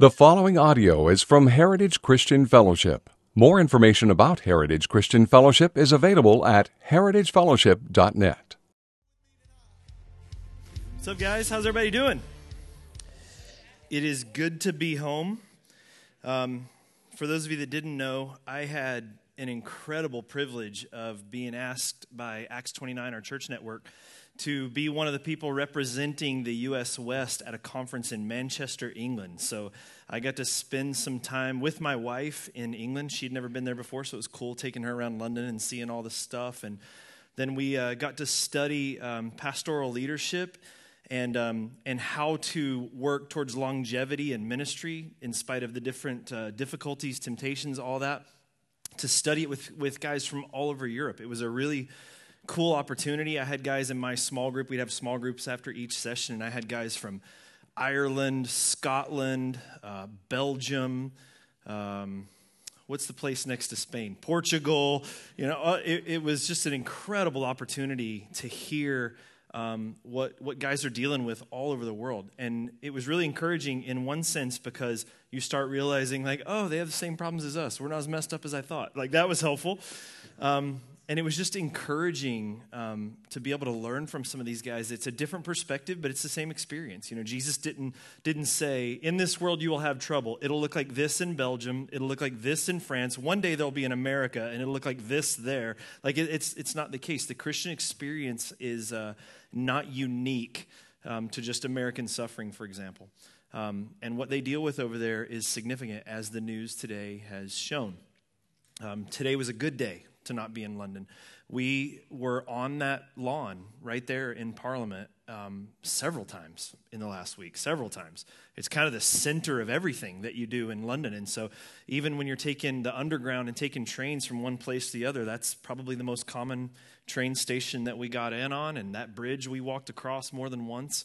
The following audio is from Heritage Christian Fellowship. More information about Heritage Christian Fellowship is available at heritagefellowship.net. What's up, guys? How's everybody doing? It is good to be home. Um, for those of you that didn't know, I had an incredible privilege of being asked by Acts 29, our church network, to be one of the people representing the U.S. West at a conference in Manchester, England. So I got to spend some time with my wife in England. She'd never been there before, so it was cool taking her around London and seeing all the stuff. And then we uh, got to study um, pastoral leadership and, um, and how to work towards longevity and ministry in spite of the different uh, difficulties, temptations, all that. To study it with, with guys from all over Europe. It was a really cool opportunity. I had guys in my small group. We'd have small groups after each session, and I had guys from Ireland, Scotland, uh, Belgium. Um, what's the place next to Spain? Portugal. You know, uh, it, it, was just an incredible opportunity to hear um, what what guys are dealing with all over the world, and it was really encouraging in one sense because you start realizing like, oh, they have the same problems as us. We're not as messed up as I thought. Like that was helpful. Um, and it was just encouraging um, to be able to learn from some of these guys. It's a different perspective but it's the same experience. You know jesus didn't didn't say in this world you will have trouble. It'll look like this in belgium. It'll look like this in france. One day there'll be in america and it'll look like this there. Like it, it's it's not the case. The christian experience is uh, not unique um, to just american suffering for example. Um, and what they deal with over there is significant as the news today has shown. Um, today was a good day to not be in London. We were on that lawn right there in Parliament um, several times in the last week, several times. It's kind of the center of everything that you do in London. And so, even when you're taking the underground and taking trains from one place to the other, that's probably the most common train station that we got in on, and that bridge we walked across more than once.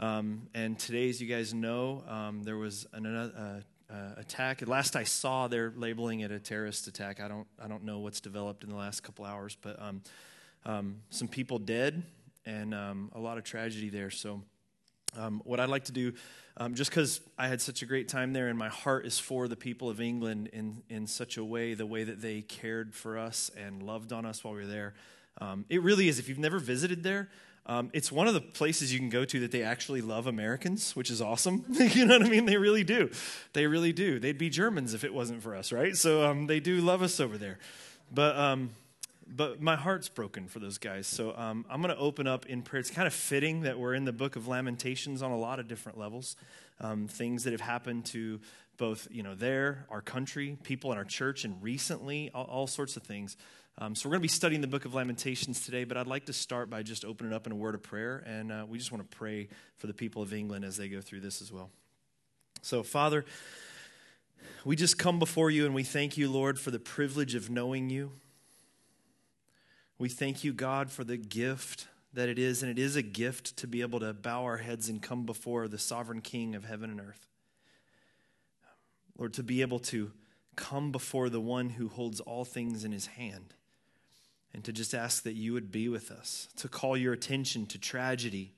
Um, and today, as you guys know, um, there was an, uh, uh, attack. Last I saw, they're labeling it a terrorist attack. I don't, I don't know what's developed in the last couple hours, but um, um, some people dead and um, a lot of tragedy there. So, um, what I'd like to do, um, just because I had such a great time there, and my heart is for the people of England in in such a way, the way that they cared for us and loved on us while we were there. Um, it really is. If you've never visited there, um, it's one of the places you can go to that they actually love Americans, which is awesome. you know what I mean? They really do. They really do. They'd be Germans if it wasn't for us, right? So um, they do love us over there. But um, but my heart's broken for those guys. So um, I'm going to open up in prayer. It's kind of fitting that we're in the book of Lamentations on a lot of different levels. Um, things that have happened to both you know there, our country, people in our church, and recently, all, all sorts of things. Um, so we're going to be studying the book of Lamentations today, but I'd like to start by just opening up in a word of prayer, and uh, we just want to pray for the people of England as they go through this as well. So, Father, we just come before you and we thank you, Lord, for the privilege of knowing you. We thank you, God, for the gift that it is, and it is a gift to be able to bow our heads and come before the sovereign King of heaven and earth. Lord, to be able to come before the one who holds all things in his hand and to just ask that you would be with us, to call your attention to tragedy,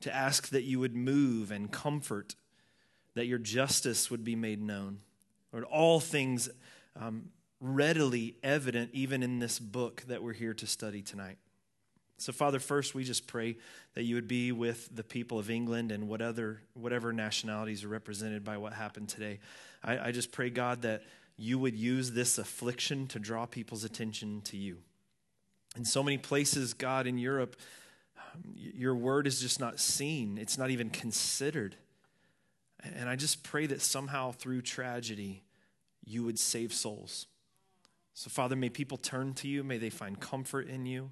to ask that you would move and comfort, that your justice would be made known. Lord, all things um, readily evident even in this book that we're here to study tonight. So, Father, first we just pray that you would be with the people of England and what other, whatever nationalities are represented by what happened today. I, I just pray, God, that you would use this affliction to draw people's attention to you. In so many places, God, in Europe, your word is just not seen, it's not even considered. And I just pray that somehow through tragedy, you would save souls. So, Father, may people turn to you, may they find comfort in you.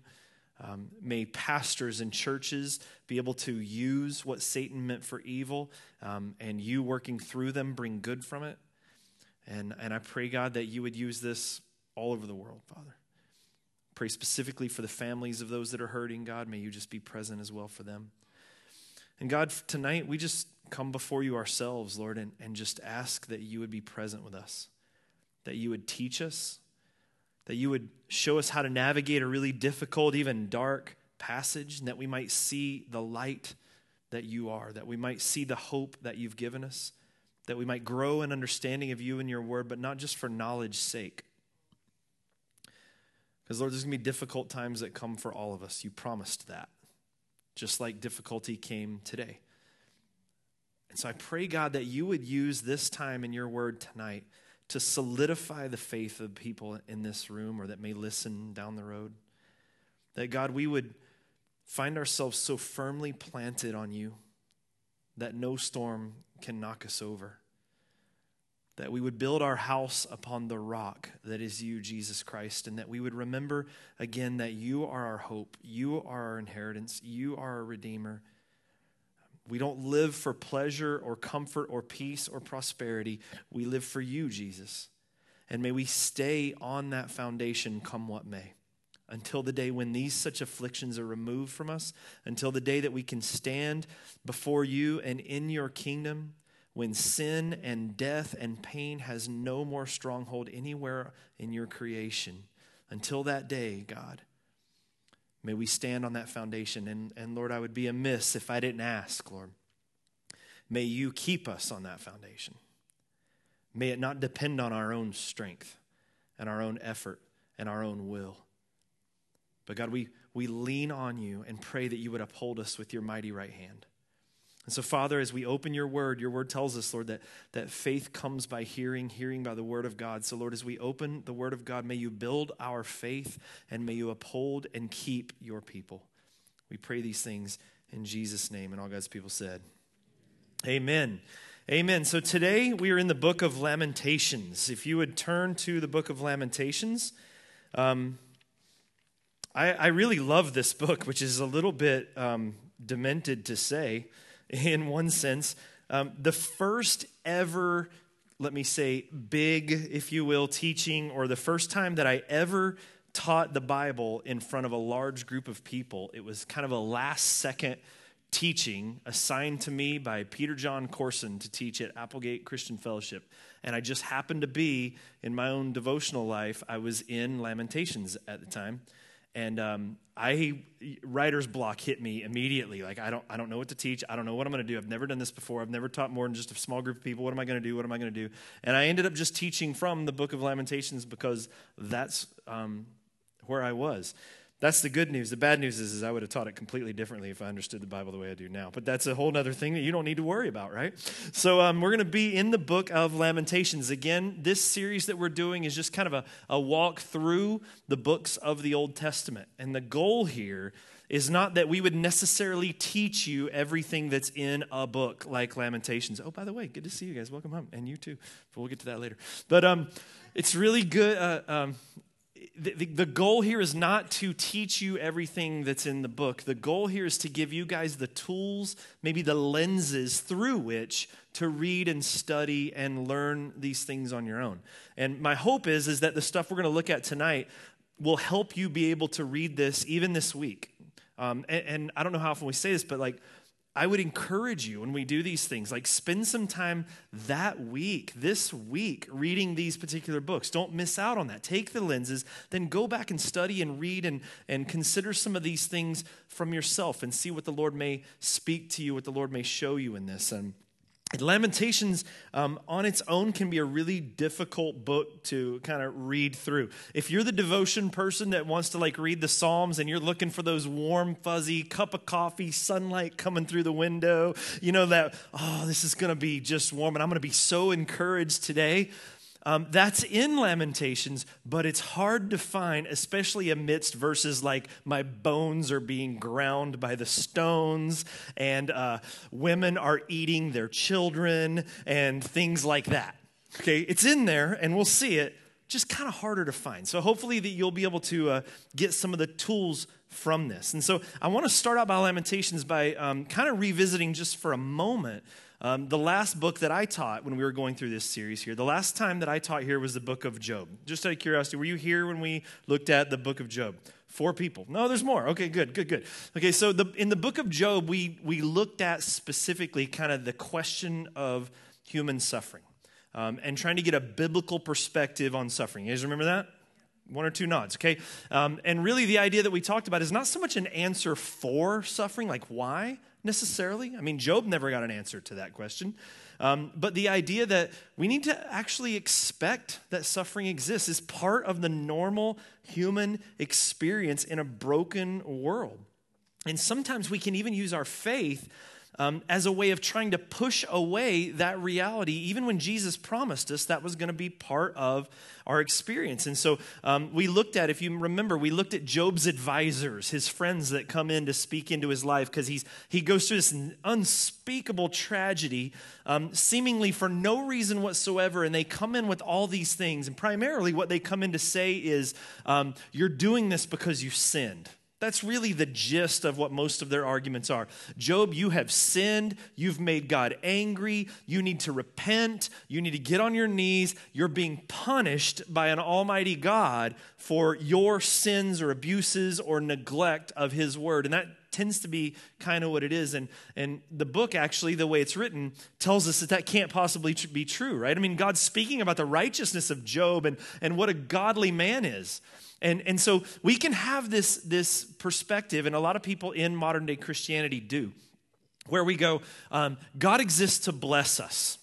Um, may pastors and churches be able to use what Satan meant for evil um, and you working through them bring good from it. And, and I pray, God, that you would use this all over the world, Father. Pray specifically for the families of those that are hurting, God. May you just be present as well for them. And God, tonight we just come before you ourselves, Lord, and, and just ask that you would be present with us, that you would teach us, that you would show us how to navigate a really difficult, even dark passage, and that we might see the light that you are, that we might see the hope that you've given us, that we might grow in understanding of you and your word, but not just for knowledge's sake. Because, Lord, there's going to be difficult times that come for all of us. You promised that, just like difficulty came today. And so I pray, God, that you would use this time in your word tonight to solidify the faith of people in this room or that may listen down the road. That, God, we would find ourselves so firmly planted on you that no storm can knock us over that we would build our house upon the rock that is you, Jesus Christ, and that we would remember again that you are our hope, you are our inheritance, you are our Redeemer. We don't live for pleasure or comfort or peace or prosperity. We live for you, Jesus. And may we stay on that foundation come what may until the day when these such afflictions are removed from us, until the day that we can stand before you and in your kingdom when sin and death and pain has no more stronghold anywhere in your creation. Until that day, God, may we stand on that foundation. And, and Lord, I would be amiss if I didn't ask, Lord. May you keep us on that foundation. May it not depend on our own strength and our own effort and our own will. But God, we, we lean on you and pray that you would uphold us with your mighty right hand. And so, Father, as we open your word, your word tells us, Lord, that, that faith comes by hearing, hearing by the word of God. So, Lord, as we open the word of God, may you build our faith and may you uphold and keep your people. We pray these things in Jesus' name. And all God's people said, Amen. Amen. So today we are in the book of Lamentations. If you would turn to the book of Lamentations, um, I, I, really love this book, which is a little bit um, demented to say in one sense. Um, the first ever, let me say, big, if you will, teaching, or the first time that I ever taught the Bible in front of a large group of people, it was kind of a last second teaching assigned to me by Peter John Courson to teach at Applegate Christian Fellowship. And I just happened to be in my own devotional life, I was in Lamentations at the time and um, I writer's block hit me immediately. Like I don't I don't know what to teach. I don't know what I'm going to do. I've never done this before. I've never taught more than just a small group of people. What am I going to do? What am I going to do? And I ended up just teaching from the Book of Lamentations because that's um, where I was. That's the good news. The bad news is, is I would have taught it completely differently if I understood the Bible the way I do now. But that's a whole other thing that you don't need to worry about, right? So um, we're going to be in the book of Lamentations. Again, this series that we're doing is just kind of a, a walk through the books of the Old Testament. And the goal here is not that we would necessarily teach you everything that's in a book like Lamentations. Oh, by the way, good to see you guys. Welcome home. And you too. But we'll get to that later. But um, it's really good. Uh, um, the, the, goal here is not to teach you everything that's in the book. The goal here is to give you guys the tools, maybe the lenses through which to read and study and learn these things on your own. And my hope is, is that the stuff we're going to look at tonight will help you be able to read this even this week. Um, and, and I don't know how often we say this, but like I would encourage you when we do these things, like spend some time that week, this week, reading these particular books. Don't miss out on that. Take the lenses, then go back and study and read and, and consider some of these things from yourself and see what the Lord may speak to you, what the Lord may show you in this. And Lamentations um, on its own can be a really difficult book to kind of read through. If you're the devotion person that wants to like read the Psalms and you're looking for those warm, fuzzy cup of coffee, sunlight coming through the window, you know that, oh, this is going to be just warm and I'm going to be so encouraged today. Um, that's in Lamentations, but it's hard to find, especially amidst verses like, My bones are being ground by the stones, and uh, women are eating their children, and things like that. Okay, it's in there, and we'll see it, just kind of harder to find. So hopefully that you'll be able to uh, get some of the tools from this. And so I want to start out by Lamentations by um, kind of revisiting just for a moment um, the last book that I taught when we were going through this series here, the last time that I taught here was the book of Job. Just out of curiosity, were you here when we looked at the book of Job? Four people. No, there's more. Okay, good, good, good. Okay, so the, in the book of Job, we, we looked at specifically kind of the question of human suffering um, and trying to get a biblical perspective on suffering. You guys remember that? One or two nods, okay? Um, and really, the idea that we talked about is not so much an answer for suffering, like why, necessarily. I mean, Job never got an answer to that question. Um, but the idea that we need to actually expect that suffering exists is part of the normal human experience in a broken world. And sometimes we can even use our faith um, as a way of trying to push away that reality, even when Jesus promised us that was going to be part of our experience. And so um, we looked at, if you remember, we looked at Job's advisors, his friends that come in to speak into his life, because he's he goes through this unspeakable tragedy, um, seemingly for no reason whatsoever, and they come in with all these things. And primarily, what they come in to say is, um, "You're doing this because you sinned." That's really the gist of what most of their arguments are. Job, you have sinned. You've made God angry. You need to repent. You need to get on your knees. You're being punished by an almighty God for your sins or abuses or neglect of his word. And that tends to be kind of what it is. And, and the book, actually, the way it's written, tells us that that can't possibly be true, right? I mean, God's speaking about the righteousness of Job and, and what a godly man is. And, and so we can have this, this perspective, and a lot of people in modern day Christianity do, where we go, um, God exists to bless us.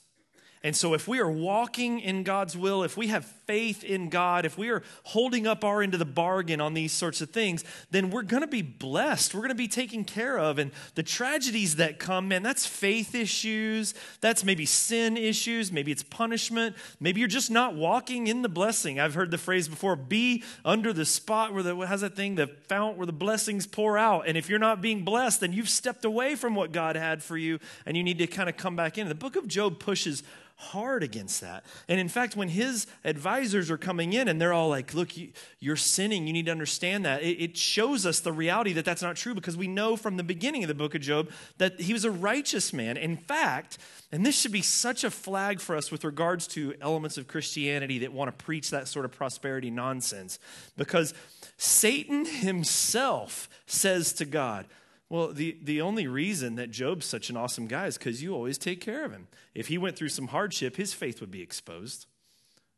And so, if we are walking in God's will, if we have faith in God, if we are holding up our end of the bargain on these sorts of things, then we're going to be blessed. We're going to be taken care of. And the tragedies that come, man, that's faith issues. That's maybe sin issues. Maybe it's punishment. Maybe you're just not walking in the blessing. I've heard the phrase before be under the spot where the, how's that thing? The fount where the blessings pour out. And if you're not being blessed, then you've stepped away from what God had for you and you need to kind of come back in. The book of Job pushes hard against that. And in fact, when his advisors are coming in and they're all like, look, you, are sinning, you need to understand that, it, it shows us the reality that that's not true because we know from the beginning of the book of Job that he was a righteous man. In fact, and this should be such a flag for us with regards to elements of Christianity that want to preach that sort of prosperity nonsense, because Satan himself says to God, well, the, the only reason that Job's such an awesome guy is because you always take care of him. If he went through some hardship, his faith would be exposed.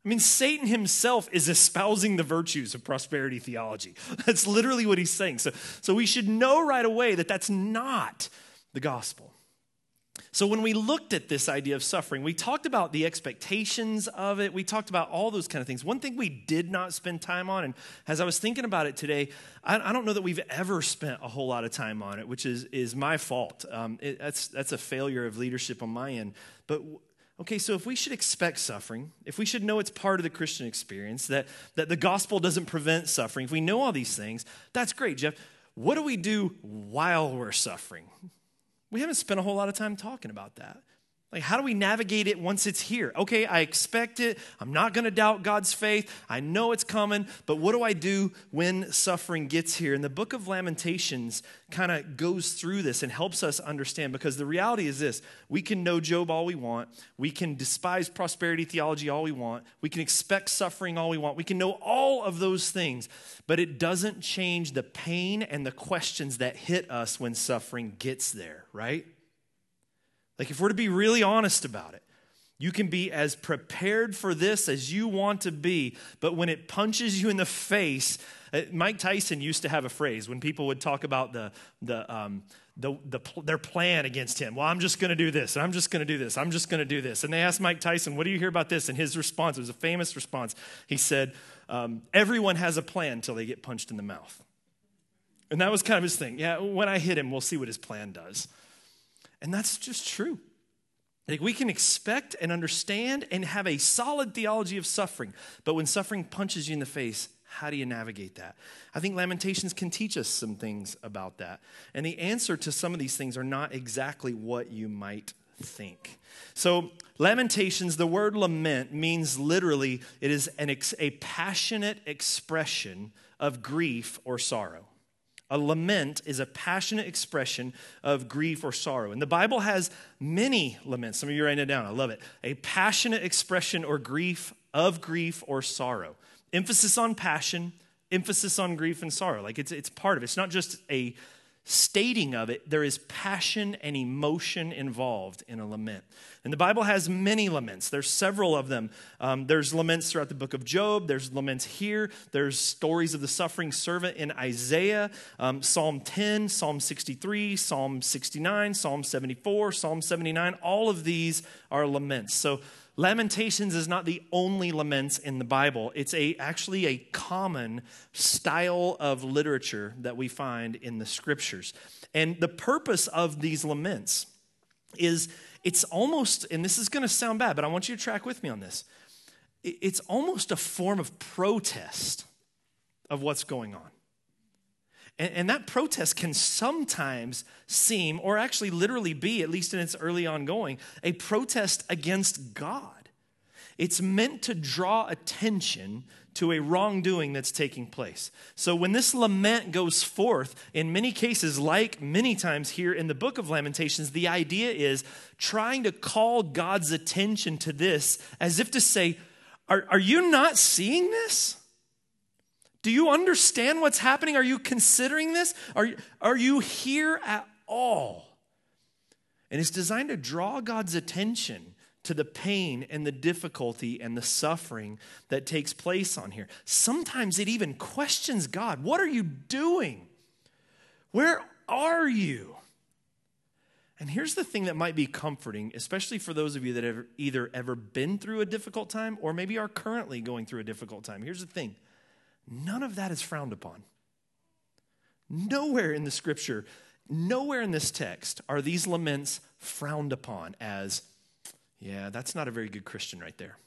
I mean, Satan himself is espousing the virtues of prosperity theology. That's literally what he's saying. So, so we should know right away that that's not the gospel. So, when we looked at this idea of suffering, we talked about the expectations of it. We talked about all those kind of things. One thing we did not spend time on, and as I was thinking about it today, I, I don't know that we've ever spent a whole lot of time on it, which is, is my fault. Um, it, that's, that's a failure of leadership on my end. But okay, so if we should expect suffering, if we should know it's part of the Christian experience, that, that the gospel doesn't prevent suffering, if we know all these things, that's great, Jeff. What do we do while we're suffering? We haven't spent a whole lot of time talking about that. Like, how do we navigate it once it's here? Okay, I expect it. I'm not going to doubt God's faith. I know it's coming, but what do I do when suffering gets here? And the book of Lamentations kind of goes through this and helps us understand because the reality is this we can know Job all we want, we can despise prosperity theology all we want, we can expect suffering all we want, we can know all of those things, but it doesn't change the pain and the questions that hit us when suffering gets there, right? Like, if we're to be really honest about it, you can be as prepared for this as you want to be, but when it punches you in the face, uh, Mike Tyson used to have a phrase when people would talk about the, the, um, the, the, their plan against him. Well, I'm just going to do this, and I'm just going to do this, I'm just going to do this. And they asked Mike Tyson, What do you hear about this? And his response it was a famous response. He said, um, Everyone has a plan until they get punched in the mouth. And that was kind of his thing. Yeah, when I hit him, we'll see what his plan does. And that's just true. Like we can expect and understand and have a solid theology of suffering, but when suffering punches you in the face, how do you navigate that? I think Lamentations can teach us some things about that. And the answer to some of these things are not exactly what you might think. So, Lamentations, the word lament means literally it is an ex- a passionate expression of grief or sorrow. A lament is a passionate expression of grief or sorrow. And the Bible has many laments. Some of you are writing it down. I love it. A passionate expression or grief of grief or sorrow. Emphasis on passion, emphasis on grief and sorrow. Like it's, it's part of it. It's not just a stating of it, there is passion and emotion involved in a lament. And the Bible has many laments. There's several of them. Um, there's laments throughout the book of Job. There's laments here. There's stories of the suffering servant in Isaiah, um, Psalm 10, Psalm 63, Psalm 69, Psalm 74, Psalm 79. All of these are laments. So Lamentations is not the only laments in the Bible. It's a, actually a common style of literature that we find in the scriptures. And the purpose of these laments is it's almost, and this is going to sound bad, but I want you to track with me on this. It's almost a form of protest of what's going on. And, and, that protest can sometimes seem, or actually literally be, at least in its early ongoing, a protest against God. It's meant to draw attention to a wrongdoing that's taking place. So when this lament goes forth, in many cases, like many times here in the book of Lamentations, the idea is trying to call God's attention to this as if to say, Are, are you not seeing this? Do you understand what's happening? Are you considering this? Are, are you here at all? And it's designed to draw God's attention to the pain and the difficulty and the suffering that takes place on here. Sometimes it even questions God What are you doing? Where are you? And here's the thing that might be comforting, especially for those of you that have either ever been through a difficult time or maybe are currently going through a difficult time. Here's the thing None of that is frowned upon. Nowhere in the scripture, nowhere in this text are these laments frowned upon as, yeah, that's not a very good Christian right there.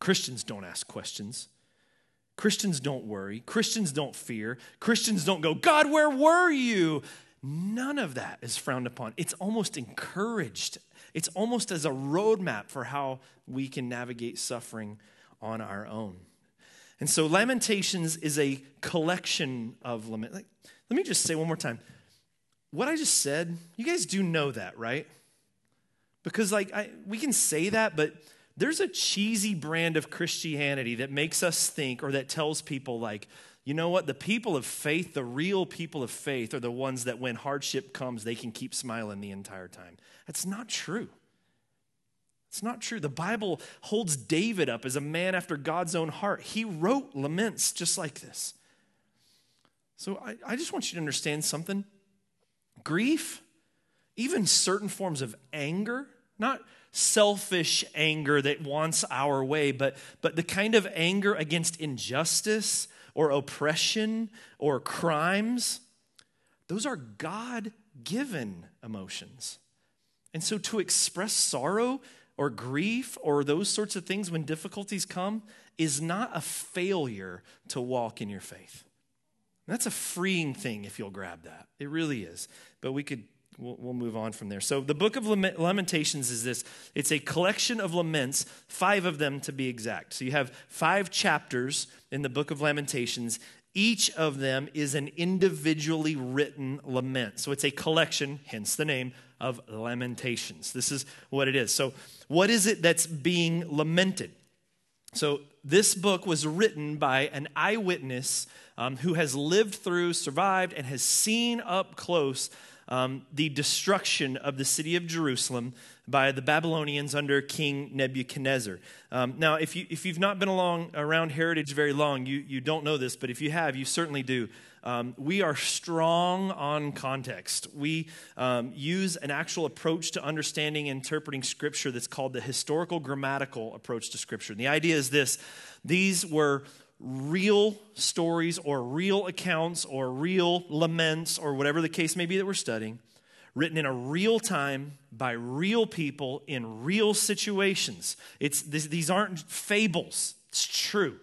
Christians don't ask questions. Christians don't worry. Christians don't fear. Christians don't go, God, where were you? None of that is frowned upon. It's almost encouraged. It's almost as a roadmap for how we can navigate suffering on our own. And so Lamentations is a collection of lament. Like, let me just say one more time. What I just said, you guys do know that, right? Because like I, we can say that, but there's a cheesy brand of Christianity that makes us think or that tells people like, you know what, the people of faith, the real people of faith are the ones that when hardship comes, they can keep smiling the entire time. That's not true. It's not true. The Bible holds David up as a man after God's own heart. He wrote laments just like this. So I, I just want you to understand something. Grief, even certain forms of anger, not selfish anger that wants our way, but, but the kind of anger against injustice or oppression or crimes, those are God given emotions. And so to express sorrow or grief or those sorts of things when difficulties come is not a failure to walk in your faith. That's a freeing thing if you'll grab that. It really is. But we could We'll, we'll, move on from there. So, the book of Lamentations is this it's a collection of laments, five of them to be exact. So, you have five chapters in the book of Lamentations. Each of them is an individually written lament. So, it's a collection, hence the name, of lamentations. This is what it is. So, what is it that's being lamented? So, this book was written by an eyewitness um, who has lived through, survived, and has seen up close um, the destruction of the city of Jerusalem by the Babylonians under King Nebuchadnezzar. Um, now, if, you, if you've not been along around Heritage very long, you, you don't know this, but if you have, you certainly do. Um, we are strong on context. We um, use an actual approach to understanding and interpreting Scripture that's called the historical grammatical approach to Scripture. And the idea is this these were real stories or real accounts or real laments or whatever the case may be that we're studying, written in a real time by real people in real situations. It's, these aren't fables, it's true.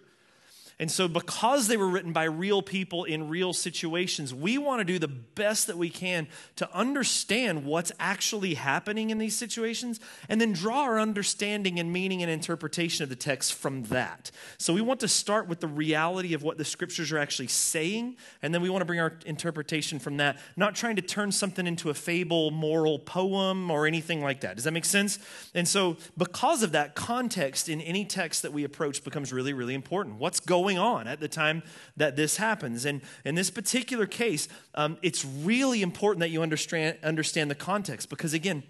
And so, because they were written by real people in real situations, we want to do the best that we can to understand what's actually happening in these situations and then draw our understanding and meaning and interpretation of the text from that. So, we want to start with the reality of what the scriptures are actually saying, and then we want to bring our interpretation from that, not trying to turn something into a fable, moral poem, or anything like that. Does that make sense? And so, because of that, context in any text that we approach becomes really, really important. What's going going on at the time that this happens. And in this particular case, um, it's really important that you understand, understand the context because, again,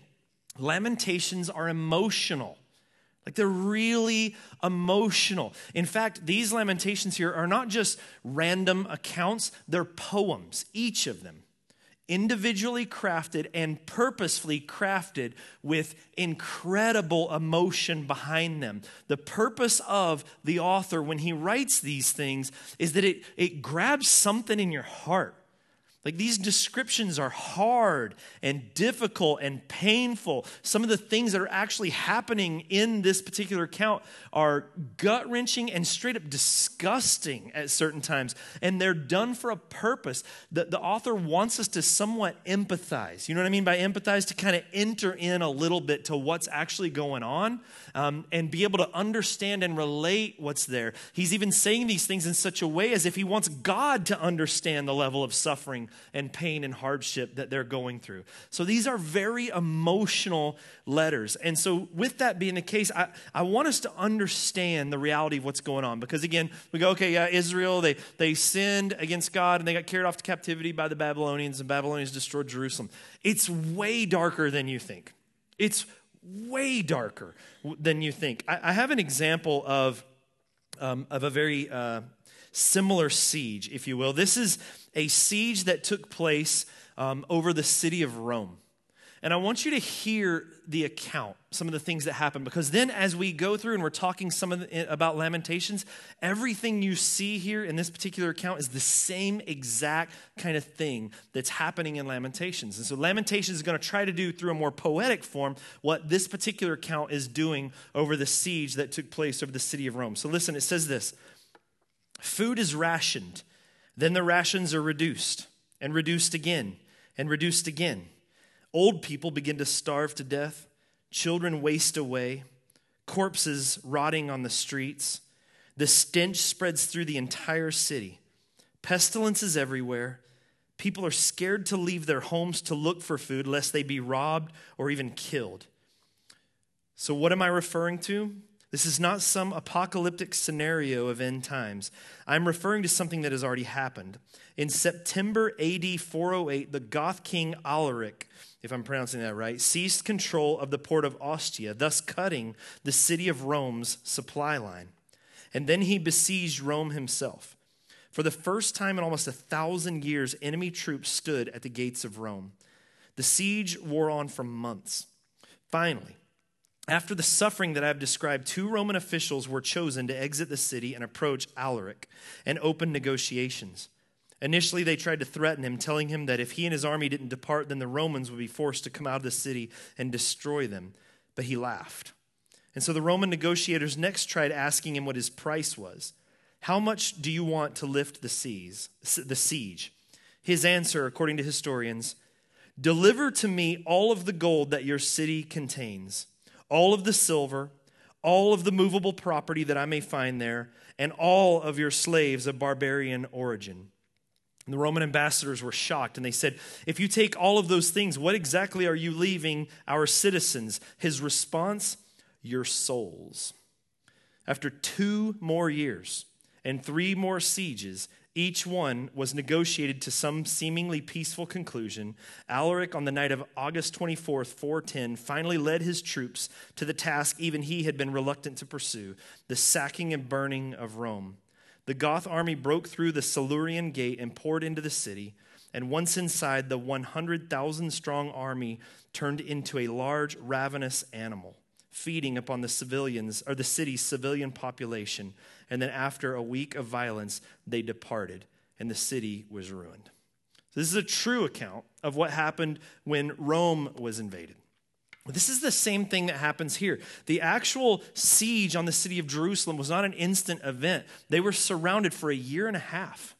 lamentations are emotional. Like they're really emotional. In fact, these lamentations here are not just random accounts, they're poems, each of them individually crafted and purposefully crafted with incredible emotion behind them. The purpose of the author when he writes these things is that it, it grabs something in your heart. Like these descriptions are hard and difficult and painful. Some of the things that are actually happening in this particular account are gut wrenching and straight up disgusting at certain times. And they're done for a purpose. The, the author wants us to somewhat empathize. You know what I mean by empathize? To kind of enter in a little bit to what's actually going on um, and be able to understand and relate what's there. He's even saying these things in such a way as if he wants God to understand the level of suffering and pain and hardship that they're going through. So these are very emotional letters. And so, with that being the case, I, I want us to understand the reality of what's going on. Because again, we go, okay, yeah, Israel, they, they sinned against God and they got carried off to captivity by the Babylonians, and Babylonians destroyed Jerusalem. It's way darker than you think. It's way darker than you think. I, I have an example of, um, of a very uh, similar siege, if you will. This is a siege that took place um, over the city of Rome. And I want you to hear the account, some of the things that happened, because then as we go through and we're talking some the, about Lamentations, everything you see here in this particular account is the same exact kind of thing that's happening in Lamentations. And so Lamentations is going to try to do through a more poetic form what this particular account is doing over the siege that took place over the city of Rome. So listen, it says this Food is rationed, then the rations are reduced, and reduced again, and reduced again. Old people begin to starve to death, children waste away, corpses rotting on the streets. The stench spreads through the entire city. Pestilence is everywhere. People are scared to leave their homes to look for food lest they be robbed or even killed. So, what am I referring to? This is not some apocalyptic scenario of end times. I'm referring to something that has already happened. In September AD 408, the Goth king Alaric, if I'm pronouncing that right, seized control of the port of Ostia, thus cutting the city of Rome's supply line. And then he besieged Rome himself. For the first time in almost a thousand years, enemy troops stood at the gates of Rome. The siege wore on for months. Finally, after the suffering that I've described, two Roman officials were chosen to exit the city and approach Alaric and open negotiations. Initially, they tried to threaten him, telling him that if he and his army didn't depart, then the Romans would be forced to come out of the city and destroy them. But he laughed. And so the Roman negotiators next tried asking him what his price was. How much do you want to lift the, seas, the siege? His answer, according to historians, deliver to me all of the gold that your city contains all of the silver, all of the movable property that I may find there, and all of your slaves of barbarian origin. And the Roman ambassadors were shocked and they said, If you take all of those things, what exactly are you leaving our citizens? His response, Your souls. After two more years and three more sieges, each one was negotiated to some seemingly peaceful conclusion. Alaric, on the night of August 24th, 410, finally led his troops to the task even he had been reluctant to pursue the sacking and burning of Rome. The Goth army broke through the Salarian gate and poured into the city. And once inside, the 100,000 strong army turned into a large, ravenous animal, feeding upon the civilians, or the city's civilian population and then after a week of violence, they departed, and the city was ruined. So this is a true account of what happened when Rome was invaded. This is the same thing that happens here. The actual siege on the city of Jerusalem was not an instant event. They were surrounded for a year and a half.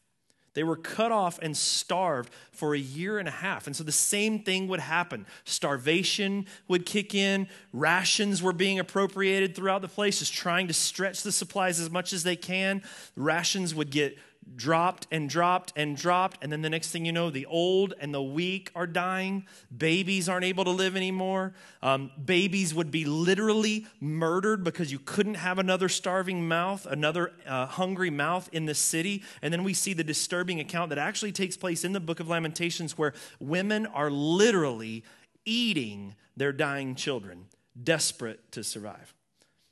They were cut off and starved for a year and a half. And so the same thing would happen. Starvation would kick in, rations were being appropriated throughout the place, just trying to stretch the supplies as much as they can. Rations would get dropped and dropped and dropped. And then the next thing you know, the old and the weak are dying. Babies aren't able to live anymore. Um, babies would be literally murdered because you couldn't have another starving mouth, another uh, hungry mouth in the city. And then we see the disturbing account that actually takes place in the book of Lamentations where women are literally eating their dying children, desperate to survive.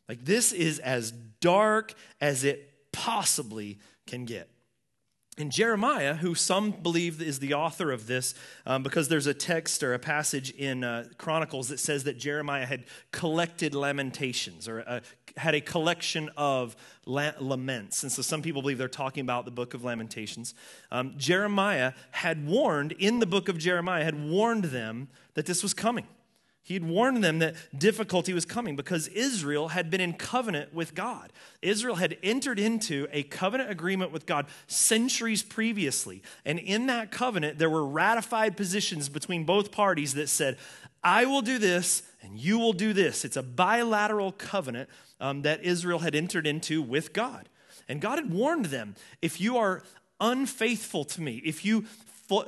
Like, this is as dark as it possibly can get. And Jeremiah, who some believe is the author of this, um, because there's a text or a passage in uh, Chronicles that says that Jeremiah had collected lamentations or uh, had a collection of la- laments. And so some people believe they're talking about the book of Lamentations. Um, Jeremiah had warned, in the book of Jeremiah, had warned them that this was coming. He had warned them that difficulty was coming because Israel had been in covenant with God. Israel had entered into a covenant agreement with God centuries previously. And in that covenant, there were ratified positions between both parties that said, I will do this and you will do this. It's a bilateral covenant um, that Israel had entered into with God. And God had warned them if you are unfaithful to me, if you,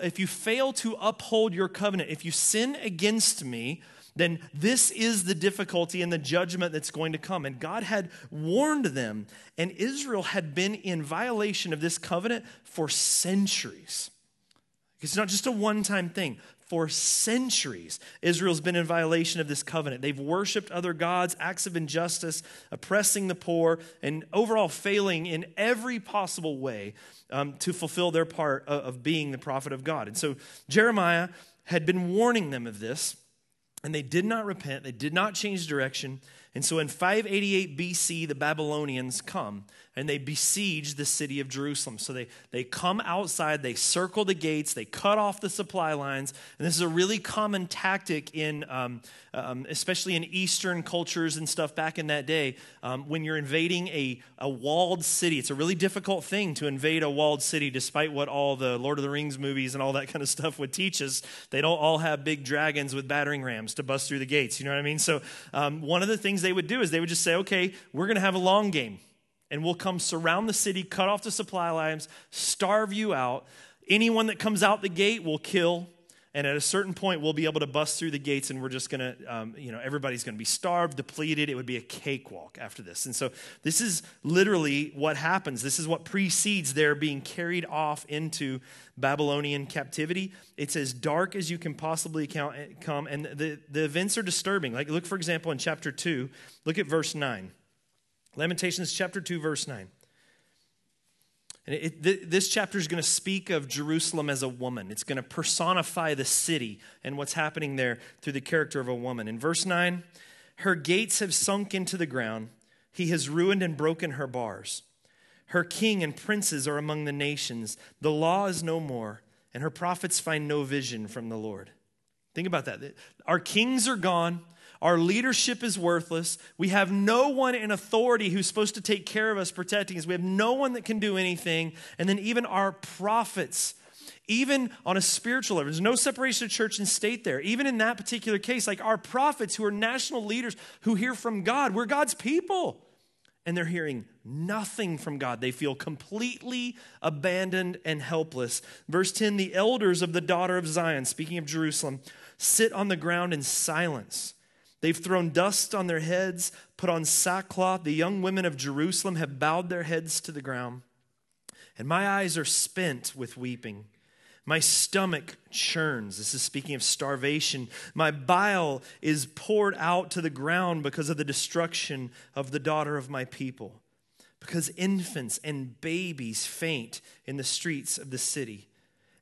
if you fail to uphold your covenant, if you sin against me, then this is the difficulty and the judgment that's going to come. And God had warned them, and Israel had been in violation of this covenant for centuries. It's not just a one time thing. For centuries, Israel's been in violation of this covenant. They've worshiped other gods, acts of injustice, oppressing the poor, and overall failing in every possible way um, to fulfill their part of, of being the prophet of God. And so Jeremiah had been warning them of this. And they did not repent, they did not change direction. And so in 588 BC, the Babylonians come and they besiege the city of Jerusalem. So they, they come outside, they circle the gates, they cut off the supply lines. And this is a really common tactic in, um, um, especially in Eastern cultures and stuff back in that day. Um, when you're invading a, a walled city, it's a really difficult thing to invade a walled city, despite what all the Lord of the Rings movies and all that kind of stuff would teach us. They don't all have big dragons with battering rams to bust through the gates. You know what I mean? So um, one of the things they would do is they would just say, okay, we're going to have a long game and we'll come surround the city, cut off the supply lines, starve you out. Anyone that comes out the gate will kill. And at a certain point, we'll be able to bust through the gates, and we're just to, um, you know, everybody's to be starved, depleted. It would be a cakewalk after this. And so, this is literally what happens. This is what precedes their being carried off into Babylonian captivity. It's as dark as you can possibly count, come, and the, the events are disturbing. Like, look, for example, in chapter 2, look at verse 9. Lamentations chapter 2, verse 9. And it, it, this chapter is going to speak of Jerusalem as a woman. It's going to personify the city and what's happening there through the character of a woman. In verse 9, her gates have sunk into the ground. He has ruined and broken her bars. Her king and princes are among the nations. The law is no more, and her prophets find no vision from the Lord. Think about that. Our kings are gone. Our leadership is worthless. We have no one in authority who's supposed to take care of us, protecting us. We have no one that can do anything. And then even our prophets, even on a spiritual level, there's no separation of church and state there. Even in that particular case, like our prophets who are national leaders who hear from God, we're God's people. And they're hearing nothing from God. They feel completely abandoned and helpless. Verse 10 The elders of the daughter of Zion, speaking of Jerusalem, sit on the ground in silence They've thrown dust on their heads, put on sackcloth. The young women of Jerusalem have bowed their heads to the ground. And my eyes are spent with weeping. My stomach churns. This is speaking of starvation. My bile is poured out to the ground because of the destruction of the daughter of my people. Because infants and babies faint in the streets of the city.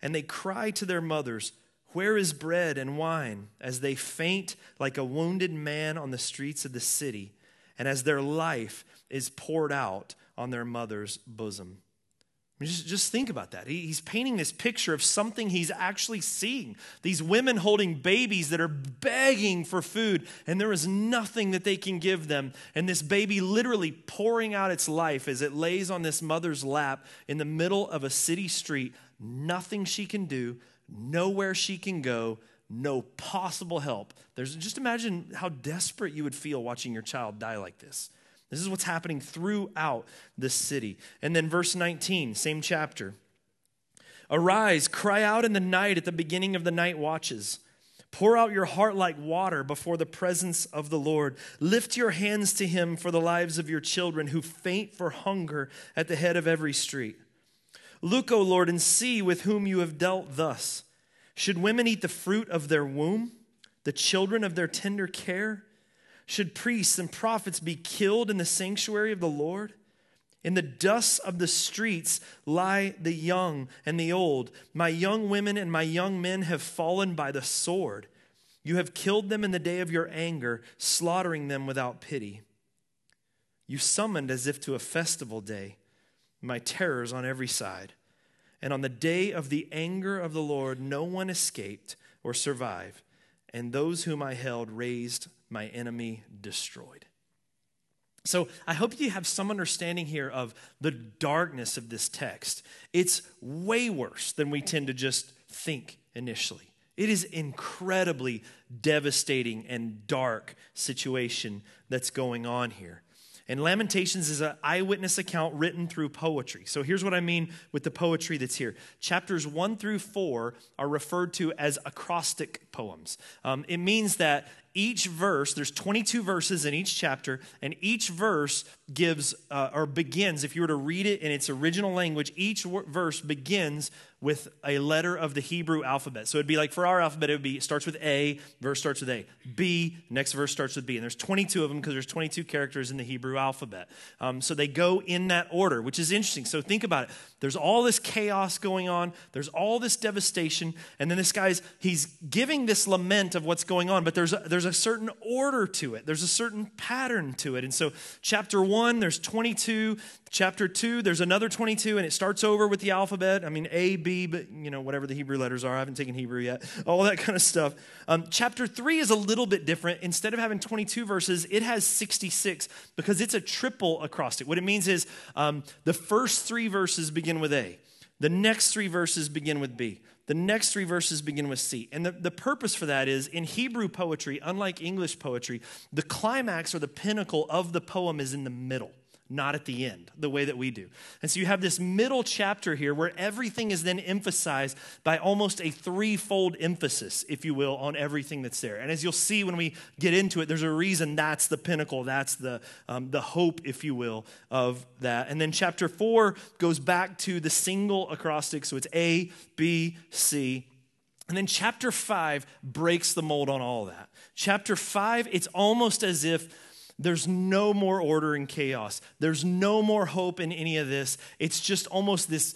And they cry to their mothers, where is bread and wine? As they faint like a wounded man on the streets of the city, and as their life is poured out on their mother's bosom. Just, just think about that. He, he's painting this picture of something he's actually seeing. These women holding babies that are begging for food, and there is nothing that they can give them. And this baby literally pouring out its life as it lays on this mother's lap in the middle of a city street. Nothing she can do, nowhere she can go, no possible help. There's just imagine how desperate you would feel watching your child die like this. This is what's happening throughout the city. And then verse 19, same chapter. Arise, cry out in the night at the beginning of the night watches. Pour out your heart like water before the presence of the Lord. Lift your hands to him for the lives of your children who faint for hunger at the head of every street. Look, O Lord, and see with whom you have dealt thus. Should women eat the fruit of their womb, the children of their tender care? Should priests and prophets be killed in the sanctuary of the Lord? In the dust of the streets lie the young and the old. My young women and my young men have fallen by the sword. You have killed them in the day of your anger, slaughtering them without pity. You summoned as if to a festival day my terrors on every side. And on the day of the anger of the Lord, no one escaped or survived, and those whom I held raised my enemy destroyed. So I hope you have some understanding here of the darkness of this text. It's way worse than we tend to just think initially. It is incredibly devastating and dark situation that's going on here. And Lamentations is an eyewitness account written through poetry. So here's what I mean with the poetry that's here. Chapters 1 through 4 are referred to as acrostic poems. Um, it means that each verse, there's 22 verses in each chapter, and each verse gives uh, or begins, if you were to read it in its original language, each verse begins with a letter of the Hebrew alphabet. So it'd be like for our alphabet, it would be it starts with A, verse starts with A. B, next verse starts with B. And there's 22 of them because there's 22 characters in the Hebrew alphabet. Um, so they go in that order, which is interesting. So think about it. There's all this chaos going on, there's all this devastation, and then this guy's he's giving this lament of what's going on, but there's a, there's a certain order to it. There's a certain pattern to it. And so chapter 1, there's 22, chapter 2, there's another 22, and it starts over with the alphabet. I mean, A, B, but, you know, whatever the Hebrew letters are. I haven't taken Hebrew yet. All that kind of stuff. Um, chapter 3 is a little bit different. Instead of having 22 verses, it has 66 because it's a triple acrostic. What it means is um, the first three verses begin with A, the next three verses begin with B. The next three verses begin with C. And the, the purpose for that is in Hebrew poetry, unlike English poetry, the climax or the pinnacle of the poem is in the middle not at the end, the way that we do. And so you have this middle chapter here where everything is then emphasized by almost a threefold emphasis, if you will, on everything that's there. And as you'll see when we get into it, there's a reason that's the pinnacle, that's the, um, the hope, if you will, of that. And then chapter four goes back to the single acrostic, so it's A, B, C. And then chapter five breaks the mold on all that. Chapter five, it's almost as if there's no more order and chaos. There's no more hope in any of this. It's just almost this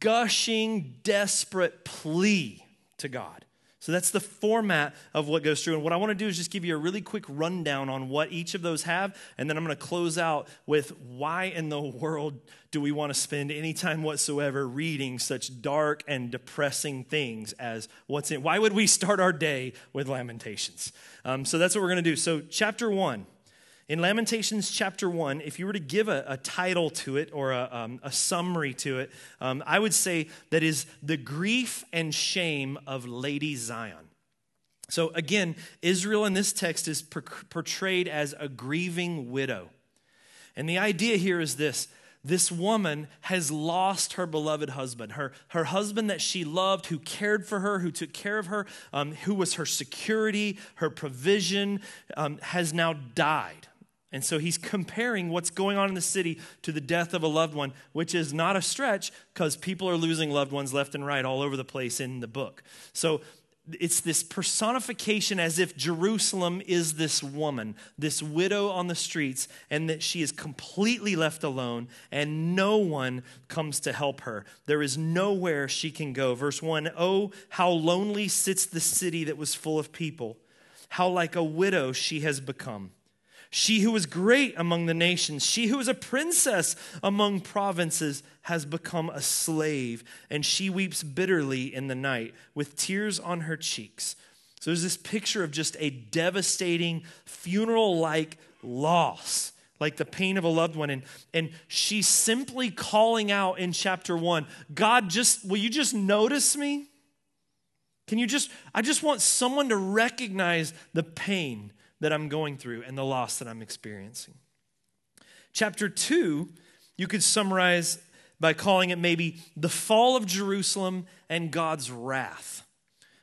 gushing, desperate plea to God. So that's the format of what goes through. And what I want to do is just give you a really quick rundown on what each of those have. And then I'm going to close out with why in the world do we want to spend any time whatsoever reading such dark and depressing things as what's in? Why would we start our day with Lamentations? Um, so that's what we're going to do. So, chapter one. In Lamentations chapter 1, if you were to give a, a title to it or a, um, a summary to it, um, I would say that is the grief and shame of Lady Zion. So again, Israel in this text is per- portrayed as a grieving widow. And the idea here is this this woman has lost her beloved husband, her, her husband that she loved, who cared for her, who took care of her, um, who was her security, her provision, um, has now died. And so he's comparing what's going on in the city to the death of a loved one, which is not a stretch because people are losing loved ones left and right all over the place in the book. So it's this personification as if Jerusalem is this woman, this widow on the streets, and that she is completely left alone and no one comes to help her. There is nowhere she can go. Verse 1 Oh, how lonely sits the city that was full of people! How like a widow she has become. She who was great among the nations, she who was a princess among provinces, has become a slave, and she weeps bitterly in the night with tears on her cheeks. So there's this picture of just a devastating funeral like loss, like the pain of a loved one. And, and she's simply calling out in chapter one God, just will you just notice me? Can you just, I just want someone to recognize the pain that I'm going through and the loss that I'm experiencing. Chapter 2, you could summarize by calling it maybe the fall of Jerusalem and God's wrath.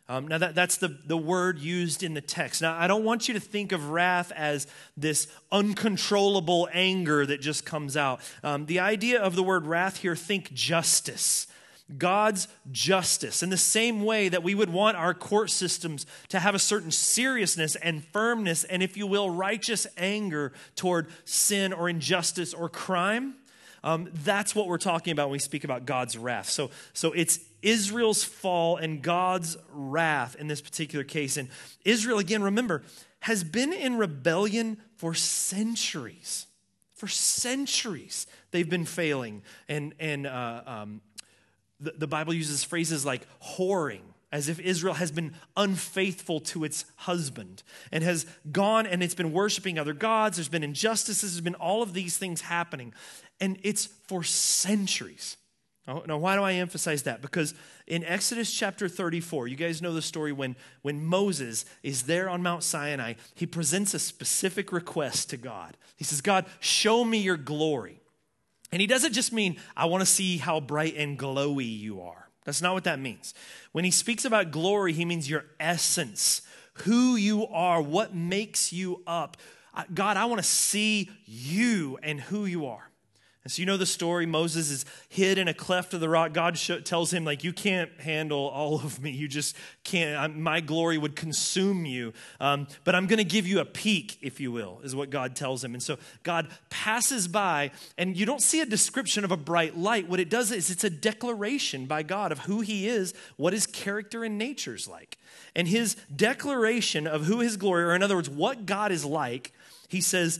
Um, now, that, that's the, the word used in the text. Now, I don't want you to think of wrath as this uncontrollable anger that just comes out. Um, the idea of the word wrath here, think justice. God's justice. In the same way that we would want our court systems to have a certain seriousness and firmness, and if you will, righteous anger toward sin or injustice or crime. Um, that's what we're talking about when we speak about God's wrath. So, so it's Israel's fall and God's wrath in this particular case. And Israel, again, remember, has been in rebellion for centuries. For centuries, they've been failing. And, and uh, um, the, the Bible uses phrases like whoring as if Israel has been unfaithful to its husband and has gone and it's been worshiping other gods. There's been injustices, there's been all of these things happening. And it's for centuries. Oh, now, why do I emphasize that? Because in Exodus chapter 34, you guys know the story when, when Moses is there on Mount Sinai, he presents a specific request to God. He says, God, show me your glory. And he doesn't just mean, I want to see how bright and glowy you are. That's not what that means. When he speaks about glory, he means your essence, who you are, what makes you up. God, I want to see you and who you are. And so you know the story. Moses is hid in a cleft of the rock. God tells him, like, you can't handle all of me. You just can't. I'm, my glory would consume you. Um, but I'm going to give you a peek, if you will, is what God tells him. And so God passes by, and you don't see a description of a bright light. What it does is it's a declaration by God of who he is, what his character and nature is like. And his declaration of who his glory, or in other words, what God is like, he says,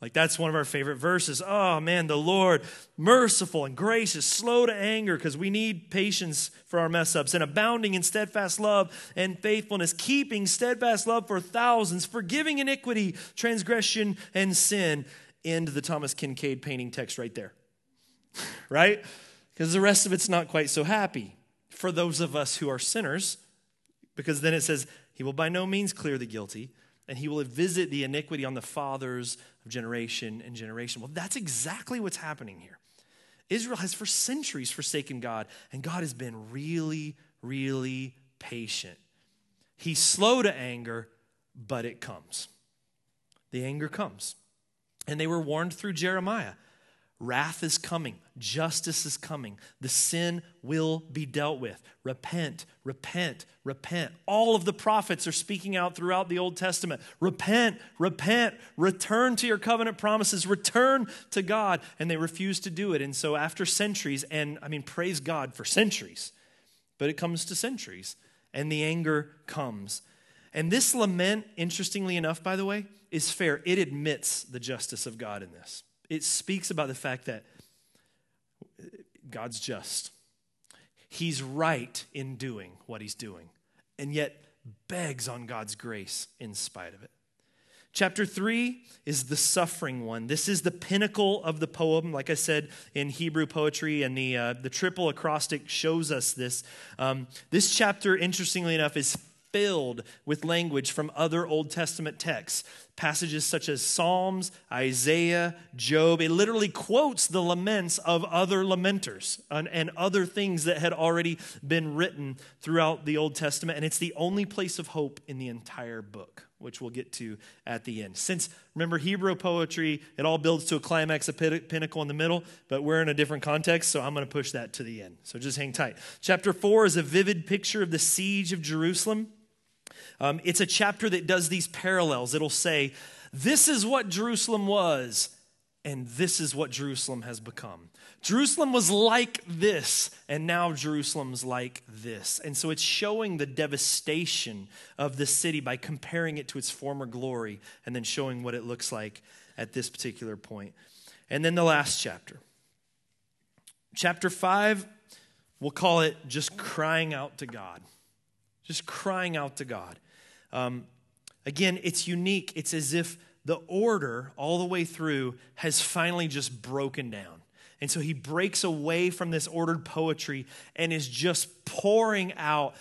Like that's one of our favorite verses. Oh man, the Lord, merciful and gracious, slow to anger, because we need patience for our mess ups, and abounding in steadfast love and faithfulness, keeping steadfast love for thousands, forgiving iniquity, transgression, and sin. End the Thomas Kinkade painting text right there. right? Because the rest of it's not quite so happy for those of us who are sinners, because then it says, He will by no means clear the guilty and he will visit the iniquity on the fathers of generation and generation. Well, that's exactly what's happening here. Israel has for centuries forsaken God, and God has been really, really patient. He's slow to anger, but it comes. The anger comes. And they were warned through Jeremiah Wrath is coming, justice is coming, the sin will be dealt with. Repent, repent, repent. All of the prophets are speaking out throughout the Old Testament. Repent, repent, return to your covenant promises, return to God. And they refuse to do it. And so, after centuries, and I mean, praise God for centuries, but it comes to centuries, and the anger comes. And this lament, interestingly enough, by the way, is fair. It admits the justice of God in this it speaks about the fact that God's just. He's right in doing what he's doing, and yet begs on God's grace in spite of it. Chapter 3 is the suffering one. This is the pinnacle of the poem. Like I said in Hebrew poetry, and the, uh, the triple acrostic shows us this. Um, this chapter, interestingly enough, is filled with language from other Old Testament texts. Passages such as Psalms, Isaiah, Job. It literally quotes the laments of other lamenters and, and, other things that had already been written throughout the Old Testament. And it's the only place of hope in the entire book, which we'll get to at the end. Since, remember, Hebrew poetry, it all builds to a climax, a pinnacle in the middle, but we're in a different context, so I'm going to push that to the end. So just hang tight. Chapter 4 is a vivid picture of the siege of Jerusalem. Um, it's a chapter that does these parallels. It'll say, This is what Jerusalem was, and this is what Jerusalem has become. Jerusalem was like this, and now Jerusalem's like this. And so it's showing the devastation of the city by comparing it to its former glory and then showing what it looks like at this particular point. And then the last chapter, Chapter 5, we'll call it just crying out to God. Just crying out to God. Um, again, it's unique. It's as if the order all the way through has finally just broken down. And so he breaks away from this ordered poetry and is just pouring out,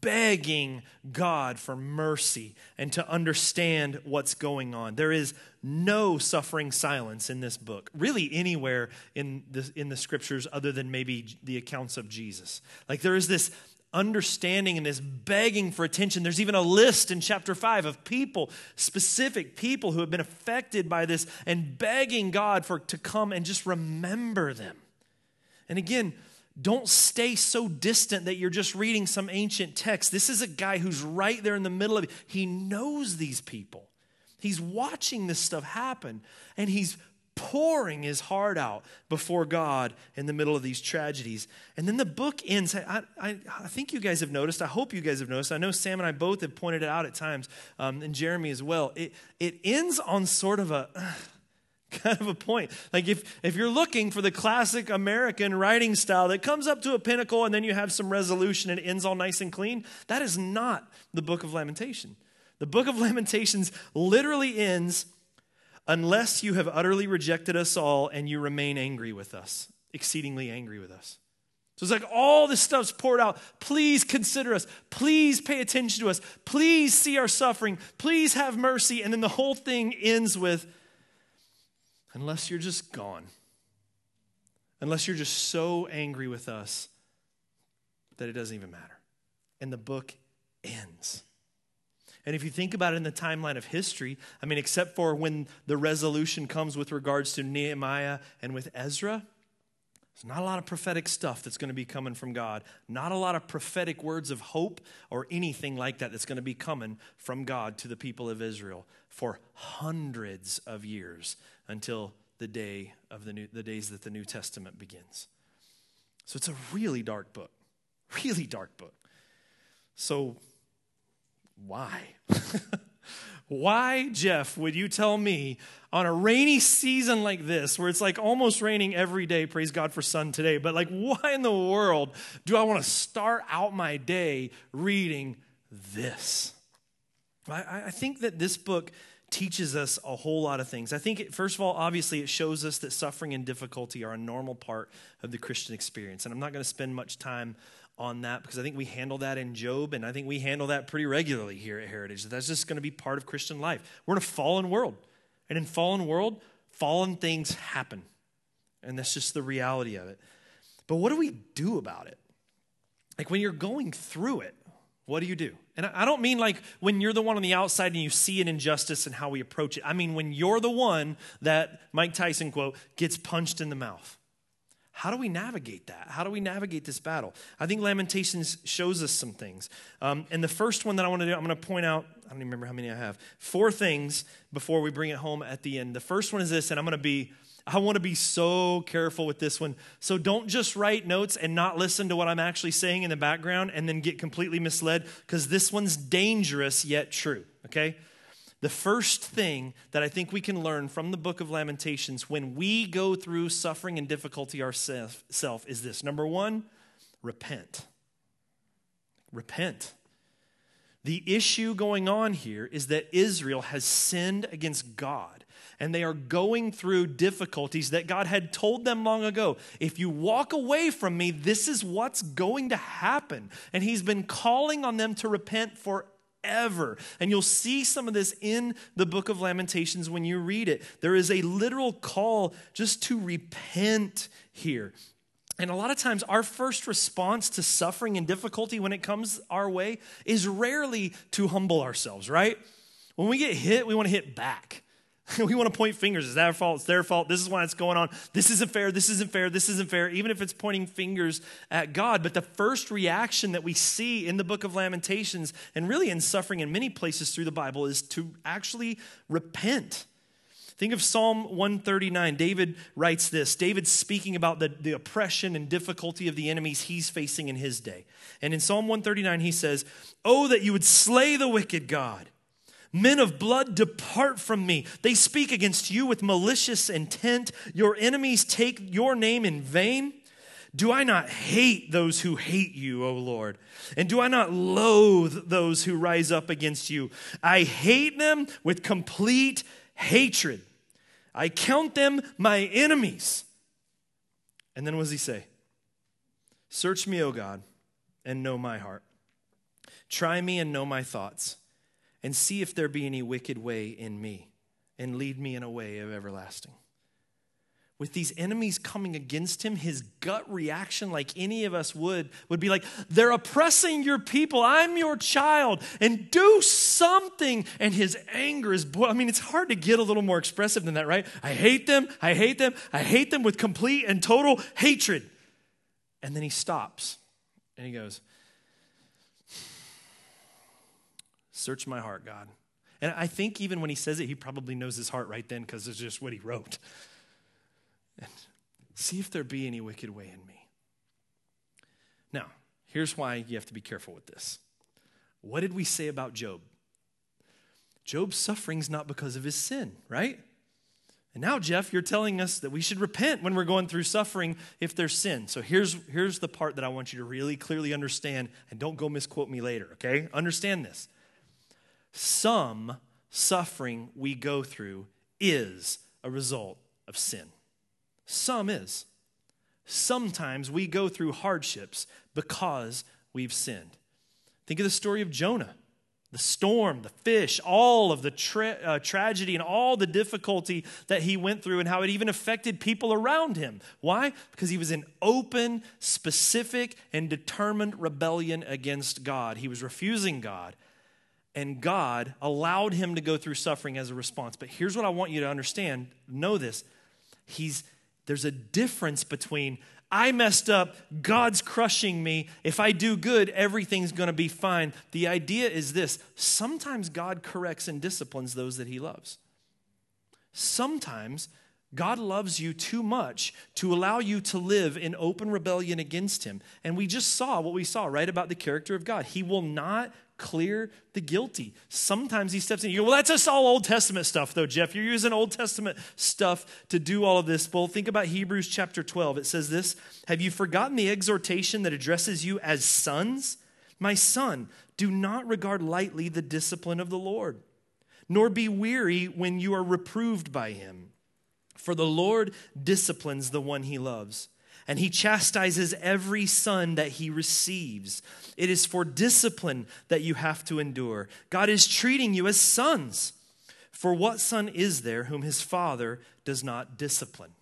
begging God for mercy and to understand what's going on. There is no suffering silence in this book, really anywhere in the, in the scriptures other than maybe the accounts of Jesus. Like there is this understanding and this begging for attention. There's even a list in chapter 5 of people, specific people who have been affected by this and begging God for to come and just remember them. And again, don't stay so distant that you're just reading some ancient text. This is a guy who's right there in the middle of it. He knows these people. He's watching this stuff happen and he's pouring his heart out before God in the middle of these tragedies. And then the book ends. I, I, I, think you guys have noticed. I hope you guys have noticed. I know Sam and I both have pointed it out at times, um, and Jeremy as well. It, it ends on sort of a. kind of a point. Like if if you're looking for the classic American writing style that comes up to a pinnacle and then you have some resolution and it ends all nice and clean, that is not the book of Lamentation. The book of Lamentations literally ends unless you have utterly rejected us all and you remain angry with us, exceedingly angry with us. So it's like all this stuff's poured out. Please consider us. Please pay attention to us. Please see our suffering. Please have mercy. And then the whole thing ends with unless you're just gone, unless you're just so angry with us that it doesn't even matter. And the book ends. And if you think about it in the timeline of history, I mean, except for when the resolution comes with regards to Nehemiah and with Ezra, there's not a lot of prophetic stuff that's going to be coming from God. Not a lot of prophetic words of hope or anything like that that's going to be coming from God to the people of Israel for hundreds of years until the day of the new, the days that the New Testament begins. So it's a really dark book. Really dark book. So why? Why, Jeff, would you tell me on a rainy season like this, where it's like almost raining every day, praise God for sun today, but like, why in the world do I want to start out my day reading this? I, I think that this book teaches us a whole lot of things. I think, it, first of all, obviously, it shows us that suffering and difficulty are a normal part of the Christian experience. And I'm not going to spend much time on that because I think we handle that in Job, and I think we handle that pretty regularly here at Heritage. That's just going to be part of Christian life. We're in a fallen world, and in fallen world, fallen things happen, and that's just the reality of it. But what do we do about it? Like when you're going through it, what do you do? And I don't mean like when you're the one on the outside and you see an injustice and how we approach it. I mean when you're the one that Mike Tyson quote gets punched in the mouth. How do we navigate that? How do we navigate this battle? I think Lamentations shows us some things. Um, and the first one that I want to do, I'm going to point out, I don't even remember how many I have, four things before we bring it home at the end. The first one is this, and I'm going to be, I want to be so careful with this one. So don't just write notes and not listen to what I'm actually saying in the background and then get completely misled, because this one's dangerous yet true, okay? The first thing that I think we can learn from the book of Lamentations when we go through suffering and difficulty ourselves is this number one, repent. Repent. The issue going on here is that Israel has sinned against God and they are going through difficulties that God had told them long ago. If you walk away from me, this is what's going to happen. And He's been calling on them to repent for ever. And you'll see some of this in the book of Lamentations when you read it. There is a literal call just to repent here. And a lot of times, our first response to suffering and difficulty when it comes our way is rarely to humble ourselves, right? When we get hit, we want to hit back. we want to point fingers. It's their fault. It's their fault. This is why it's going on. This isn't fair. This isn't fair. This isn't fair. Even if it's pointing fingers at God. But the first reaction that we see in the book of Lamentations and really in suffering in many places through the Bible is to actually repent. Think of Psalm 139. David writes this. David's speaking about the, the oppression and difficulty of the enemies he's facing in his day. And in Psalm 139, he says, Oh, that you would slay the wicked God Men of blood, depart from me. They speak against you with malicious intent. Your enemies take your name in vain. Do I not hate those who hate you, O Lord? And do I not loathe those who rise up against you? I hate them with complete hatred. I count them my enemies. And then what does he say? Search me, O God, and know my heart. Try me and know my thoughts, and see if there be any wicked way in me, and lead me in a way of everlasting with these enemies coming against him, his gut reaction, like any of us would, would be like, They're oppressing your people. I'm your child, and do something. And his anger is, boy, I mean, it's hard to get a little more expressive than that, right? I hate them. I hate them. I hate them with complete and total hatred. And then he stops and he goes, Search my heart, God. And I think even when he says it, he probably knows his heart right then because it's just what he wrote and see if there be any wicked way in me. Now, here's why you have to be careful with this. What did we say about Job? Job's suffering's not because of his sin, right? And now, Jeff, you're telling us that we should repent when we're going through suffering if there's sin. So here's, here's the part that I want you to really clearly understand, and don't go misquote me later, okay? Understand this. Some suffering we go through is a result of sin. Some is. Sometimes we go through hardships because we've sinned. Think of the story of Jonah the storm, the fish, all of the tra- uh, tragedy and all the difficulty that he went through, and how it even affected people around him. Why? Because he was in open, specific, and determined rebellion against God. He was refusing God, and God allowed him to go through suffering as a response. But here's what I want you to understand know this. He's there's a difference between I messed up, God's crushing me. If I do good, everything's going to be fine. The idea is this sometimes God corrects and disciplines those that he loves. Sometimes God loves you too much to allow you to live in open rebellion against Him. And we just saw what we saw, right, about the character of God. He will not clear the guilty. Sometimes he steps in. You go, well, that's just all Old Testament stuff, though, Jeff. You're using Old Testament stuff to do all of this. Well, think about Hebrews chapter 12. It says this Have you forgotten the exhortation that addresses you as sons? My son, do not regard lightly the discipline of the Lord, nor be weary when you are reproved by him. For the Lord disciplines the one he loves and he chastises every son that he receives. It is for discipline that you have to endure. God is treating you as sons. For what son is there whom his father does not discipline?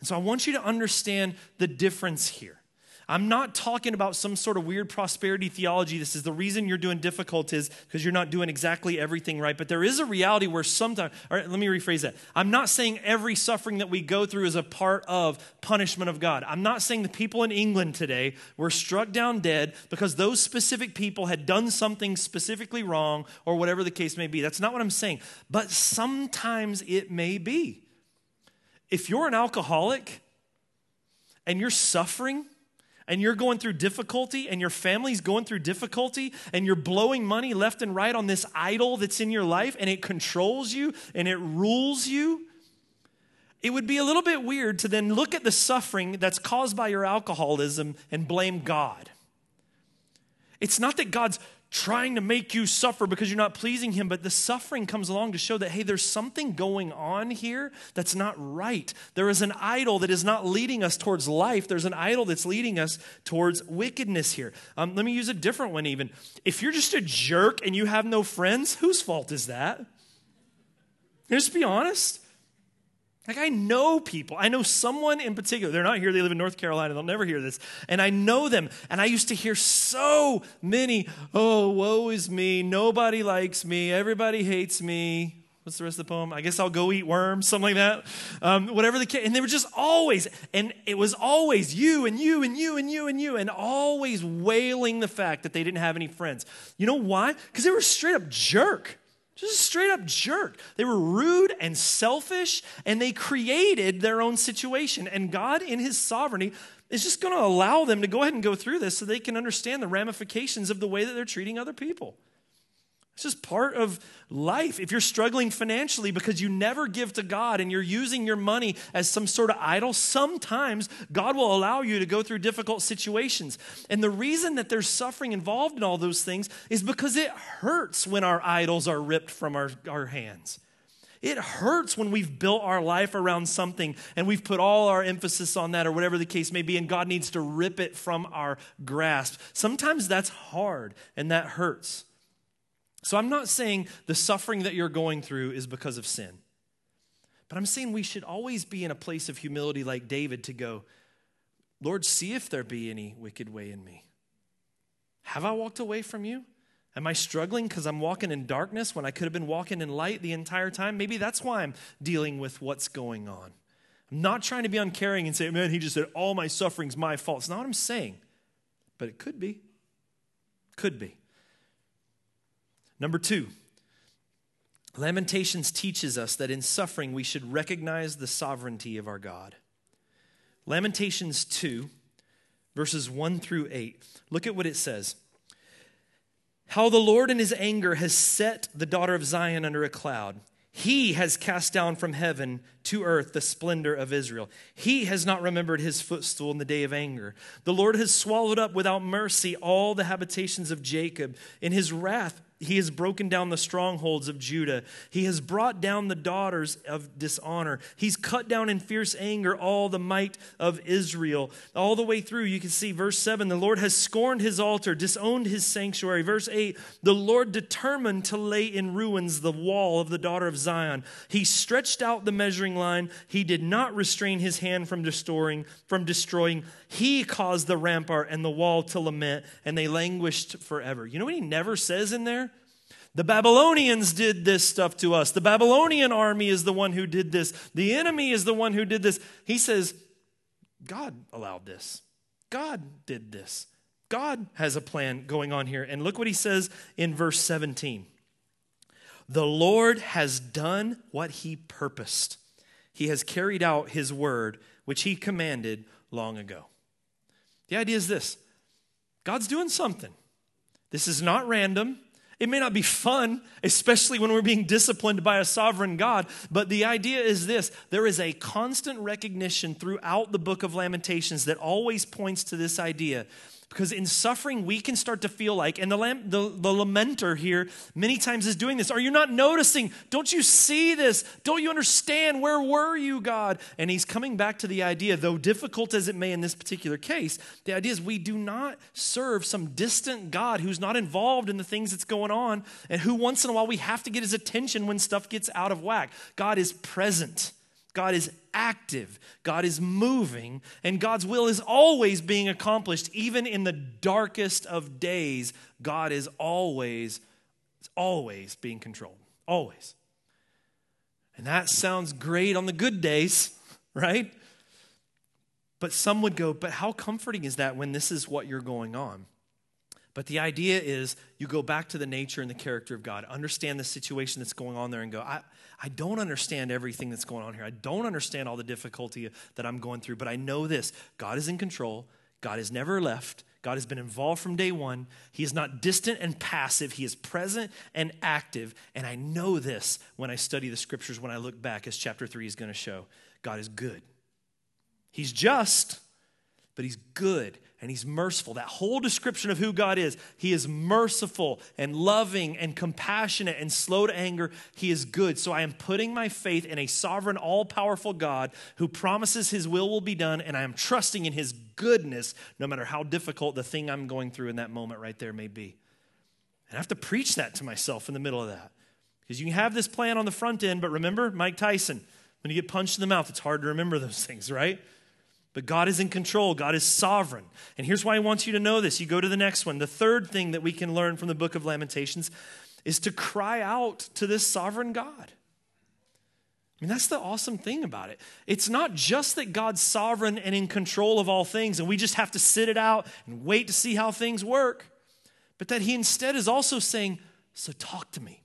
And so I want you to understand the difference here. I'm not talking about some sort of weird prosperity theology. This is the reason you're doing difficult is because you're not doing exactly everything right. But there is a reality where sometimes, all right, let me rephrase that. I'm not saying every suffering that we go through is a part of punishment of God. I'm not saying the people in England today were struck down dead because those specific people had done something specifically wrong or whatever the case may be. That's not what I'm saying. But sometimes it may be. If you're an alcoholic and you're suffering, and you're going through difficulty and your family's going through difficulty and you're blowing money left and right on this idol that's in your life and it controls you and it rules you, it would be a little bit weird to then look at the suffering that's caused by your alcoholism and blame God. It's not that God's trying to make you suffer because you're not pleasing him, but the suffering comes along to show that, hey, there's something going on here that's not right. There is an idol that is not leading us towards life, there's an idol that's leading us towards wickedness here. Um, let me use a different one, even. If you're just a jerk and you have no friends, whose fault is that? Just be honest. Like, I know people. I know someone in particular. They're not here. They live in North Carolina. They'll never hear this. And I know them. And I used to hear so many, oh, woe is me. Nobody likes me. Everybody hates me. What's the rest of the poem? I guess I'll go eat worms, something like that. Um, whatever the case. And they were just always, and it was always you and you and you and you and you, and always wailing the fact that they didn't have any friends. You know why? Because they were straight up jerk. Just a straight up jerk. They were rude and selfish, and they created their own situation. And God, in His sovereignty, is just going to allow them to go ahead and go through this so they can understand the ramifications of the way that they're treating other people. It's just part of life. If you're struggling financially because you never give to God and you're using your money as some sort of idol, sometimes God will allow you to go through difficult situations. And the reason that there's suffering involved in all those things is because it hurts when our idols are ripped from our, our hands. It hurts when we've built our life around something and we've put all our emphasis on that or whatever the case may be, and God needs to rip it from our grasp. Sometimes that's hard and that hurts. So I'm not saying the suffering that you're going through is because of sin. But I'm saying we should always be in a place of humility like David to go, Lord, see if there be any wicked way in me. Have I walked away from you? Am I struggling because I'm walking in darkness when I could have been walking in light the entire time? Maybe that's why I'm dealing with what's going on. I'm not trying to be uncaring and say, man, he just said all my suffering's my fault. It's not what I'm saying, but it could be. Could be. Number two, Lamentations teaches us that in suffering we should recognize the sovereignty of our God. Lamentations 2, verses 1 through 8. Look at what it says. How the Lord in his anger has set the daughter of Zion under a cloud. He has cast down from heaven to earth the splendor of Israel. He has not remembered his footstool in the day of anger. The Lord has swallowed up without mercy all the habitations of Jacob. In his wrath, he has broken down the strongholds of Judah. He has brought down the daughters of dishonor. He's cut down in fierce anger all the might of Israel. All the way through, you can see verse 7 the Lord has scorned his altar, disowned his sanctuary. Verse 8 the Lord determined to lay in ruins the wall of the daughter of Zion. He stretched out the measuring line. He did not restrain his hand from destroying, from destroying. He caused the rampart and the wall to lament, and they languished forever. You know what he never says in there? The Babylonians did this stuff to us. The Babylonian army is the one who did this. The enemy is the one who did this. He says, God allowed this. God did this. God has a plan going on here. And look what he says in verse 17 The Lord has done what he purposed, he has carried out his word, which he commanded long ago. The idea is this God's doing something. This is not random. It may not be fun, especially when we're being disciplined by a sovereign God, but the idea is this there is a constant recognition throughout the book of Lamentations that always points to this idea because in suffering, we can start to feel like, and the, lam- the, the lamenter here many times is doing this. Are you not noticing? Don't you see this? Don't you understand? Where were you, God? And he's coming back to the idea, though difficult as it may in this particular case, the idea is we do not serve some distant God who's not involved in the things that's going on and who once in a while we have to get his attention when stuff gets out of whack. God is present. God is active, God is moving, and God's will is always being accomplished. Even in the darkest of days, God is always, always being controlled. Always. And that sounds great on the good days, right? But some would go, but how comforting is that when this is what you're going on? But the idea is you go back to the nature and the character of God, understand the situation that's going on there, and go, I, I don't understand everything that's going on here. I don't understand all the difficulty that I'm going through, but I know this God is in control. God has never left. God has been involved from day one. He is not distant and passive. He is present and active. And I know this when I study the scriptures, when I look back, as chapter three is going to show. God is good. He's just, but He's good and he's merciful. That whole description of who God is, he is merciful and loving and compassionate and slow to anger. He is good. So I am putting my faith in a sovereign, all powerful God who promises his will will be done, and I am trusting in his goodness no matter how difficult the thing I'm going through in that moment right there may be. And I have to preach that to myself in the middle of that. Because you can have this plan on the front end, but remember Mike Tyson, when you get punched in the mouth, it's hard to remember those things, right? But God is in control. God is sovereign. And here's why I want you to know this. You go to the next one. The third thing that we can learn from the book of Lamentations is to cry out to this sovereign God. I mean, that's the awesome thing about it. It's not just that God's sovereign and in control of all things, and we just have to sit it out and wait to see how things work, but that He instead is also saying, So talk to me.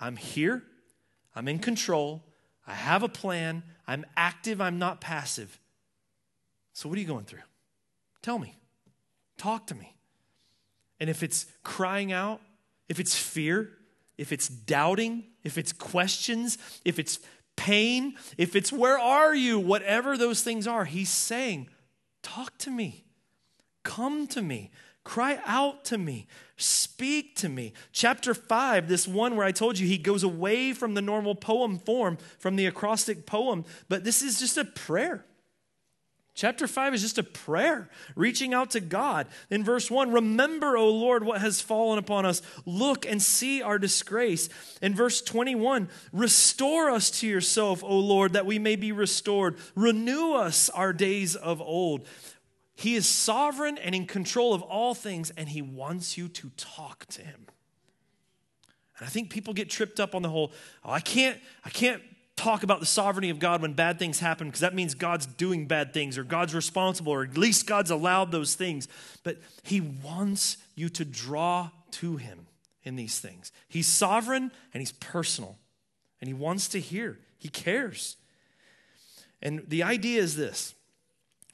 I'm here, I'm in control, I have a plan, I'm active, I'm not passive. So, what are you going through? Tell me. Talk to me. And if it's crying out, if it's fear, if it's doubting, if it's questions, if it's pain, if it's where are you, whatever those things are, he's saying, Talk to me, come to me. Cry out to me. Speak to me. Chapter 5, this one where I told you he goes away from the normal poem form, from the acrostic poem, but this is just a prayer. Chapter 5 is just a prayer, reaching out to God. In verse 1, remember, O Lord, what has fallen upon us. Look and see our disgrace. In verse 21, restore us to yourself, O Lord, that we may be restored. Renew us our days of old. He is sovereign and in control of all things, and He wants you to talk to Him. And I think people get tripped up on the whole, oh, I can't, I can't talk about the sovereignty of God when bad things happen because that means God's doing bad things or God's responsible or at least God's allowed those things. But He wants you to draw to Him in these things. He's sovereign and He's personal and He wants to hear, He cares. And the idea is this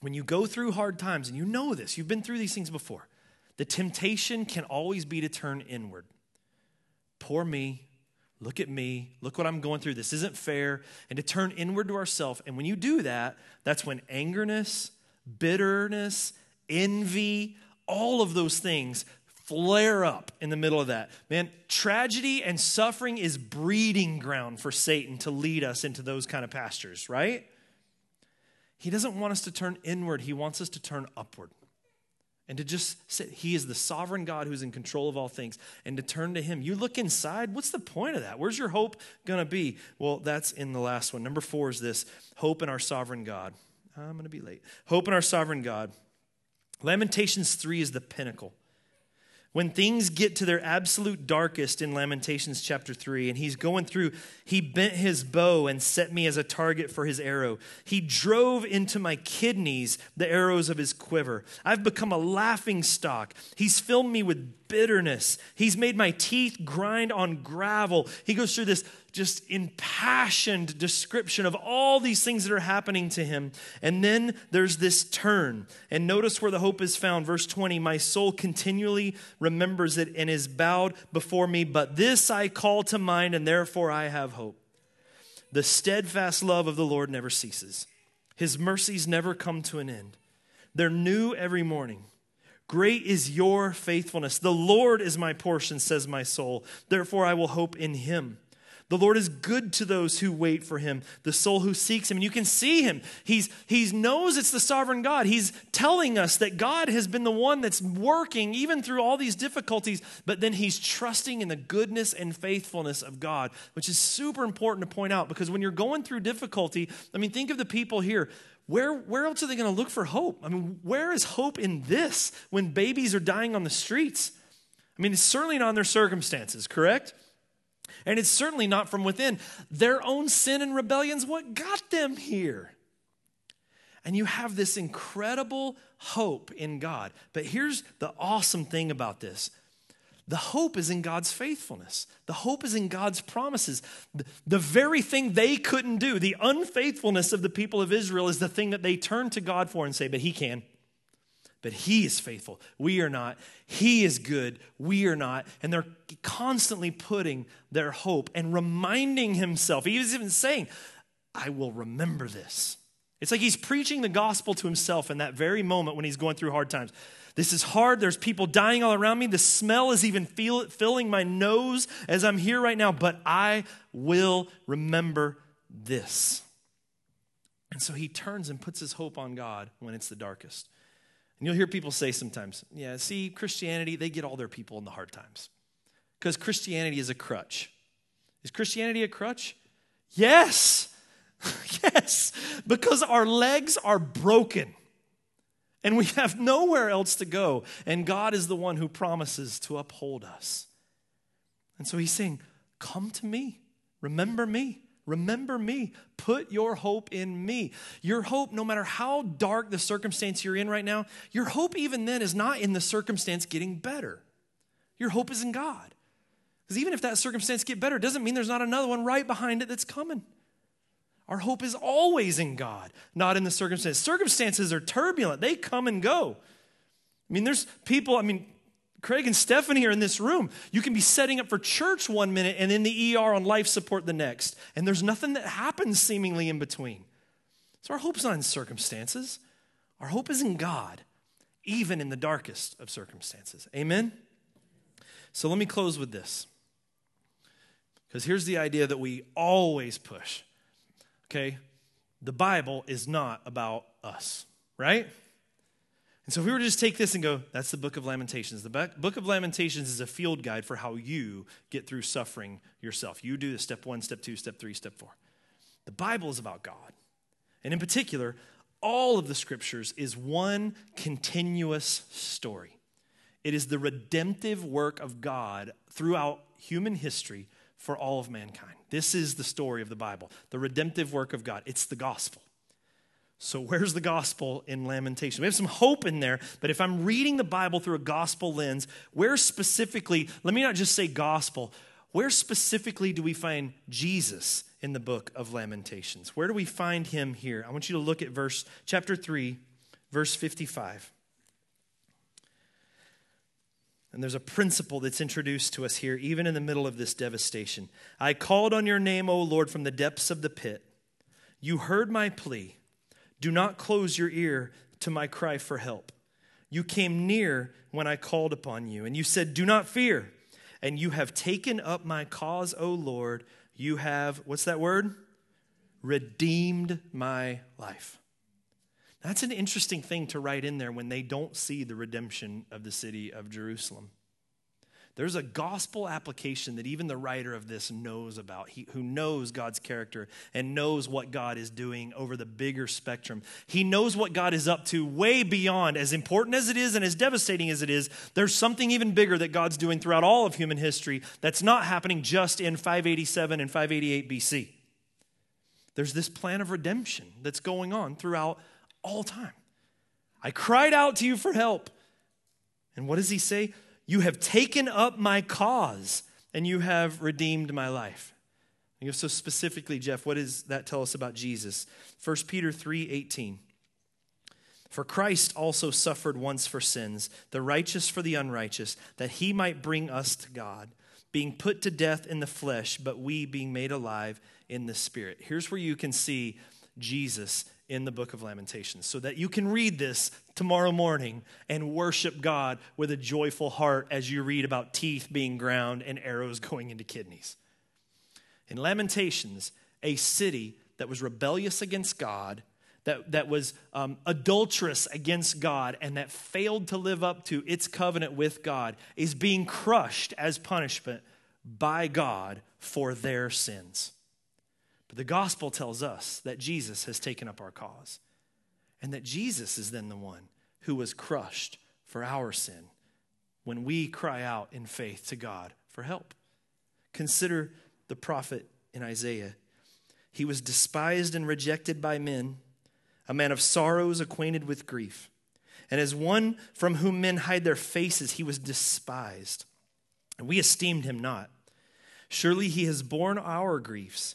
when you go through hard times, and you know this, you've been through these things before, the temptation can always be to turn inward. Poor me. Look at me. Look what I'm going through. This isn't fair. And to turn inward to ourselves. And when you do that, that's when angerness, bitterness, envy, all of those things flare up in the middle of that. Man, tragedy and suffering is breeding ground for Satan to lead us into those kind of pastures, right? He doesn't want us to turn inward, He wants us to turn upward. And to just say, He is the sovereign God who's in control of all things, and to turn to Him. You look inside, what's the point of that? Where's your hope going to be? Well, that's in the last one. Number four is this hope in our sovereign God. I'm going to be late. Hope in our sovereign God. Lamentations 3 is the pinnacle when things get to their absolute darkest in Lamentations chapter 3, and he's going through, he bent his bow and set me as a target for his arrow. He drove into my kidneys the arrows of his quiver. I've become a laughing stock. He's filled me with bitterness. He's made my teeth grind on gravel. He goes through this just impassioned description of all these things that are happening to him. And then there's this turn. And notice where the hope is found. Verse 20 My soul continually remembers it and is bowed before me, but this I call to mind, and therefore I have hope. The steadfast love of the Lord never ceases, his mercies never come to an end. They're new every morning. Great is your faithfulness. The Lord is my portion, says my soul. Therefore, I will hope in him. The Lord is good to those who wait for him, the soul who seeks him. And you can see him. He's, he knows it's the sovereign God. He's telling us that God has been the one that's working even through all these difficulties, but then he's trusting in the goodness and faithfulness of God, which is super important to point out because when you're going through difficulty, I mean, think of the people here. Where, where else are they going to look for hope? I mean, where is hope in this when babies are dying on the streets? I mean, it's certainly not in their circumstances, correct? And it's certainly not from within. Their own sin and rebellion's what got them here. And you have this incredible hope in God. But here's the awesome thing about this the hope is in God's faithfulness. The hope is in God's promises. The very thing they couldn't do, the unfaithfulness of the people of Israel, is the thing that they turn to God for and say, But He can but He is faithful. We are not. He is good. We are not. And they're constantly putting their hope and reminding Himself. He is even saying, I will remember this. It's like He's preaching the gospel to Himself in that very moment when He's going through hard times. This is hard. There's people dying all around me. The smell is even feel, filling my nose as I'm here right now, but I will remember this. And so he turns and puts his hope on God when it's the darkest. And you'll hear people say sometimes, yeah, see, Christianity, they get all their people in the hard times because Christianity is a crutch. Is Christianity a crutch? Yes. yes. Because our legs are broken and we have nowhere else to go. And God is the one who promises to uphold us. And so he's saying, Come to me, remember me. Remember me. Put your hope in me. Your hope, no matter how dark the circumstance you're in right now, your hope even then is not in the circumstance getting better. Your hope is in God. Because even if that circumstance get better, doesn't mean there's not another one right behind it that's coming. Our hope is always in God, not in the circumstance. Circumstances are turbulent, they come and go. I mean, there's people, I mean, Craig and Stephanie are in this room. You can be setting up for church one minute and in the ER on life support the next. And there's nothing that happens seemingly in between. So our hope's not in circumstances, our hope is in God, even in the darkest of circumstances. Amen? So let me close with this. Because here's the idea that we always push. Okay? The Bible is not about us, right? And so if we were to just take this and go, that's the book of Lamentations. The book of Lamentations is a field guide for how you get through suffering yourself. You do the step one, step two, step three, step four. The Bible is about God. And in particular, all of the scriptures is one continuous story. It is the redemptive work of God throughout human history for all of mankind. This is the story of the Bible, the redemptive work of God. It's the gospel. So, where's the gospel in Lamentation? We have some hope in there, but if I'm reading the Bible through a gospel lens, where specifically, let me not just say gospel, where specifically do we find Jesus in the book of Lamentations? Where do we find him here? I want you to look at verse chapter 3, verse 55. And there's a principle that's introduced to us here, even in the middle of this devastation. I called on your name, O Lord, from the depths of the pit. You heard my plea. Do not close your ear to my cry for help. You came near when I called upon you, and you said, Do not fear. And you have taken up my cause, O Lord. You have, what's that word? Redeemed my life. That's an interesting thing to write in there when they don't see the redemption of the city of Jerusalem. There's a gospel application that even the writer of this knows about, he, who knows God's character and knows what God is doing over the bigger spectrum. He knows what God is up to way beyond, as important as it is and as devastating as it is. There's something even bigger that God's doing throughout all of human history that's not happening just in 587 and 588 BC. There's this plan of redemption that's going on throughout all time. I cried out to you for help. And what does he say? You have taken up my cause and you have redeemed my life. And so specifically, Jeff, what does that tell us about Jesus? 1 Peter 3 18. For Christ also suffered once for sins, the righteous for the unrighteous, that he might bring us to God, being put to death in the flesh, but we being made alive in the spirit. Here's where you can see Jesus in the book of Lamentations so that you can read this tomorrow morning and worship God with a joyful heart as you read about teeth being ground and arrows going into kidneys. In Lamentations, a city that was rebellious against God, that, that was um, adulterous against God, and that failed to live up to its covenant with God, is being crushed as punishment by God for their sins. But the gospel tells us that Jesus has taken up our cause and that Jesus is then the one who was crushed for our sin when we cry out in faith to God for help. Consider the prophet in Isaiah. He was despised and rejected by men, a man of sorrows, acquainted with grief. And as one from whom men hide their faces, he was despised. And we esteemed him not. Surely he has borne our griefs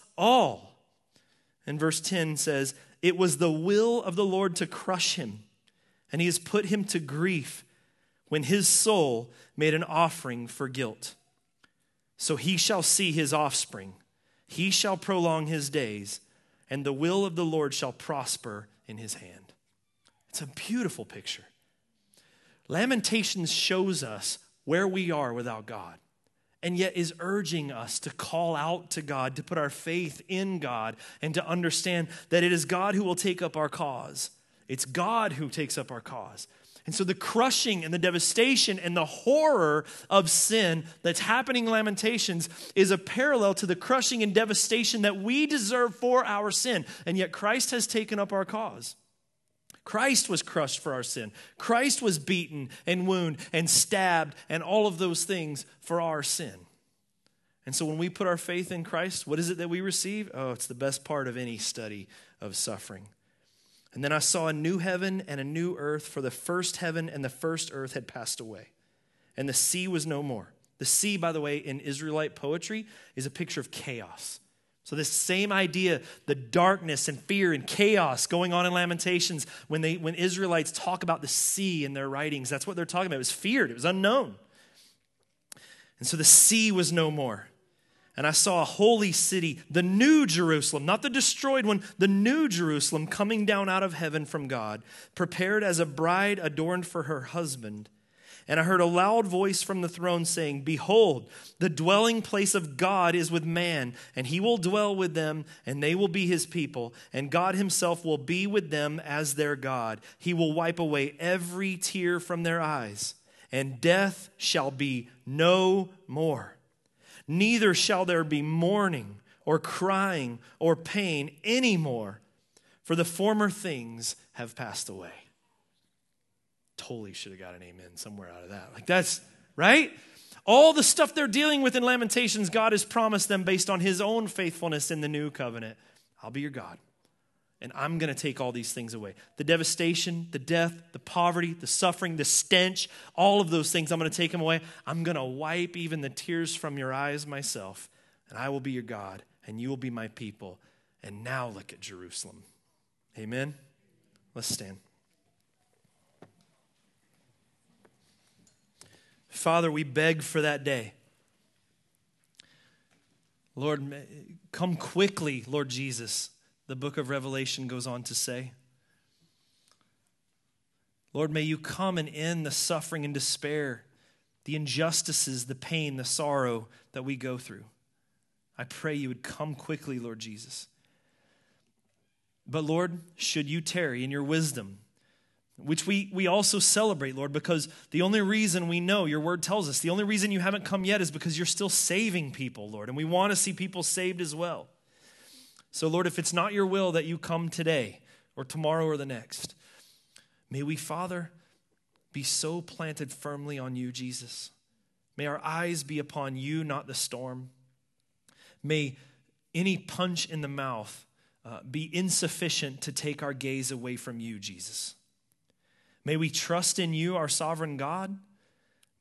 all. And verse 10 says, It was the will of the Lord to crush him, and he has put him to grief when his soul made an offering for guilt. So he shall see his offspring, he shall prolong his days, and the will of the Lord shall prosper in his hand. It's a beautiful picture. Lamentations shows us where we are without God and yet is urging us to call out to God, to put our faith in God, and to understand that it is God who will take up our cause. It's God who takes up our cause. And so the crushing and the devastation and the horror of sin that's happening in Lamentations is a parallel to the crushing and devastation that we deserve for our sin. And yet Christ has taken up our cause. Christ was crushed for our sin. Christ was beaten and wounded and stabbed and all of those things for our sin. And so when we put our faith in Christ, what is it that we receive? Oh, it's the best part of any study of suffering. And then I saw a new heaven and a new earth, for the first heaven and the first earth had passed away, and the sea was no more. The sea, by the way, in Israelite poetry, is a picture of chaos. So, this same idea, the darkness and fear and chaos going on in Lamentations, when, they, when Israelites talk about the sea in their writings, that's what they're talking about. It was feared, it was unknown. And so the sea was no more. And I saw a holy city, the new Jerusalem, not the destroyed one, the new Jerusalem coming down out of heaven from God, prepared as a bride adorned for her husband. And I heard a loud voice from the throne saying, Behold, the dwelling place of God is with man, and he will dwell with them, and they will be his people, and God himself will be with them as their God. He will wipe away every tear from their eyes, and death shall be no more. Neither shall there be mourning or crying or pain anymore, for the former things have passed away. Totally should have got an amen somewhere out of that. Like that's right? All the stuff they're dealing with in Lamentations, God has promised them based on his own faithfulness in the new covenant. I'll be your God and I'm going to take all these things away. The devastation, the death, the poverty, the suffering, the stench, all of those things, I'm going to take them away. I'm going to wipe even the tears from your eyes myself, and I will be your God, and you will be my people. And now look at Jerusalem. Amen? Let's stand. Father, we beg for that day. Lord, come quickly, Lord Jesus the book of Revelation goes on to say. Lord, may you come and end the suffering and despair, the injustices, the pain, the sorrow that we go through. I pray you would come quickly, Lord Jesus. But Lord, should you tarry in your wisdom, which we, we also celebrate, Lord, because the only reason we know, your word tells us, the only reason you haven't come yet is because you're still saving people, Lord, and we want to see people saved as well. So, Lord, if it's not your will that you come today or tomorrow or the next, may we, Father, be so planted firmly on you, Jesus. May our eyes be upon you, not the storm. May any punch in the mouth uh, be insufficient to take our gaze away from you, Jesus. May we trust in you, our sovereign God.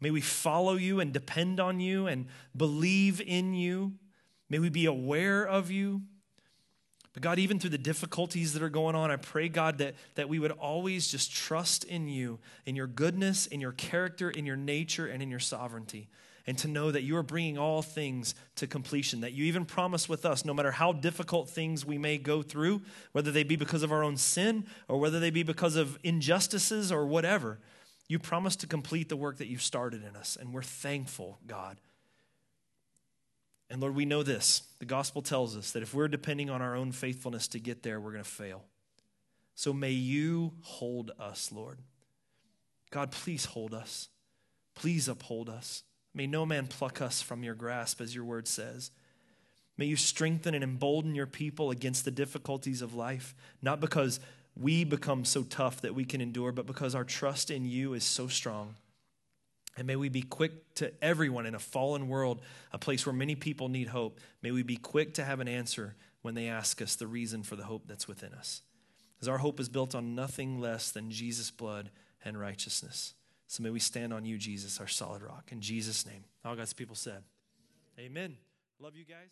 May we follow you and depend on you and believe in you. May we be aware of you. But God, even through the difficulties that are going on, I pray, God, that, that we would always just trust in you, in your goodness, in your character, in your nature, and in your sovereignty. And to know that you are bringing all things to completion, that you even promise with us, no matter how difficult things we may go through, whether they be because of our own sin or whether they be because of injustices or whatever, you promise to complete the work that you've started in us. And we're thankful, God. And Lord, we know this. The gospel tells us that if we're depending on our own faithfulness to get there, we're going to fail. So may you hold us, Lord. God, please hold us. Please uphold us. May no man pluck us from your grasp, as your word says. May you strengthen and embolden your people against the difficulties of life, not because we become so tough that we can endure, but because our trust in you is so strong. And may we be quick to everyone in a fallen world, a place where many people need hope. May we be quick to have an answer when they ask us the reason for the hope that's within us. As our hope is built on nothing less than Jesus' blood and righteousness. So may we stand on you, Jesus, our solid rock. In Jesus' name. All God's people said, Amen. Love you guys.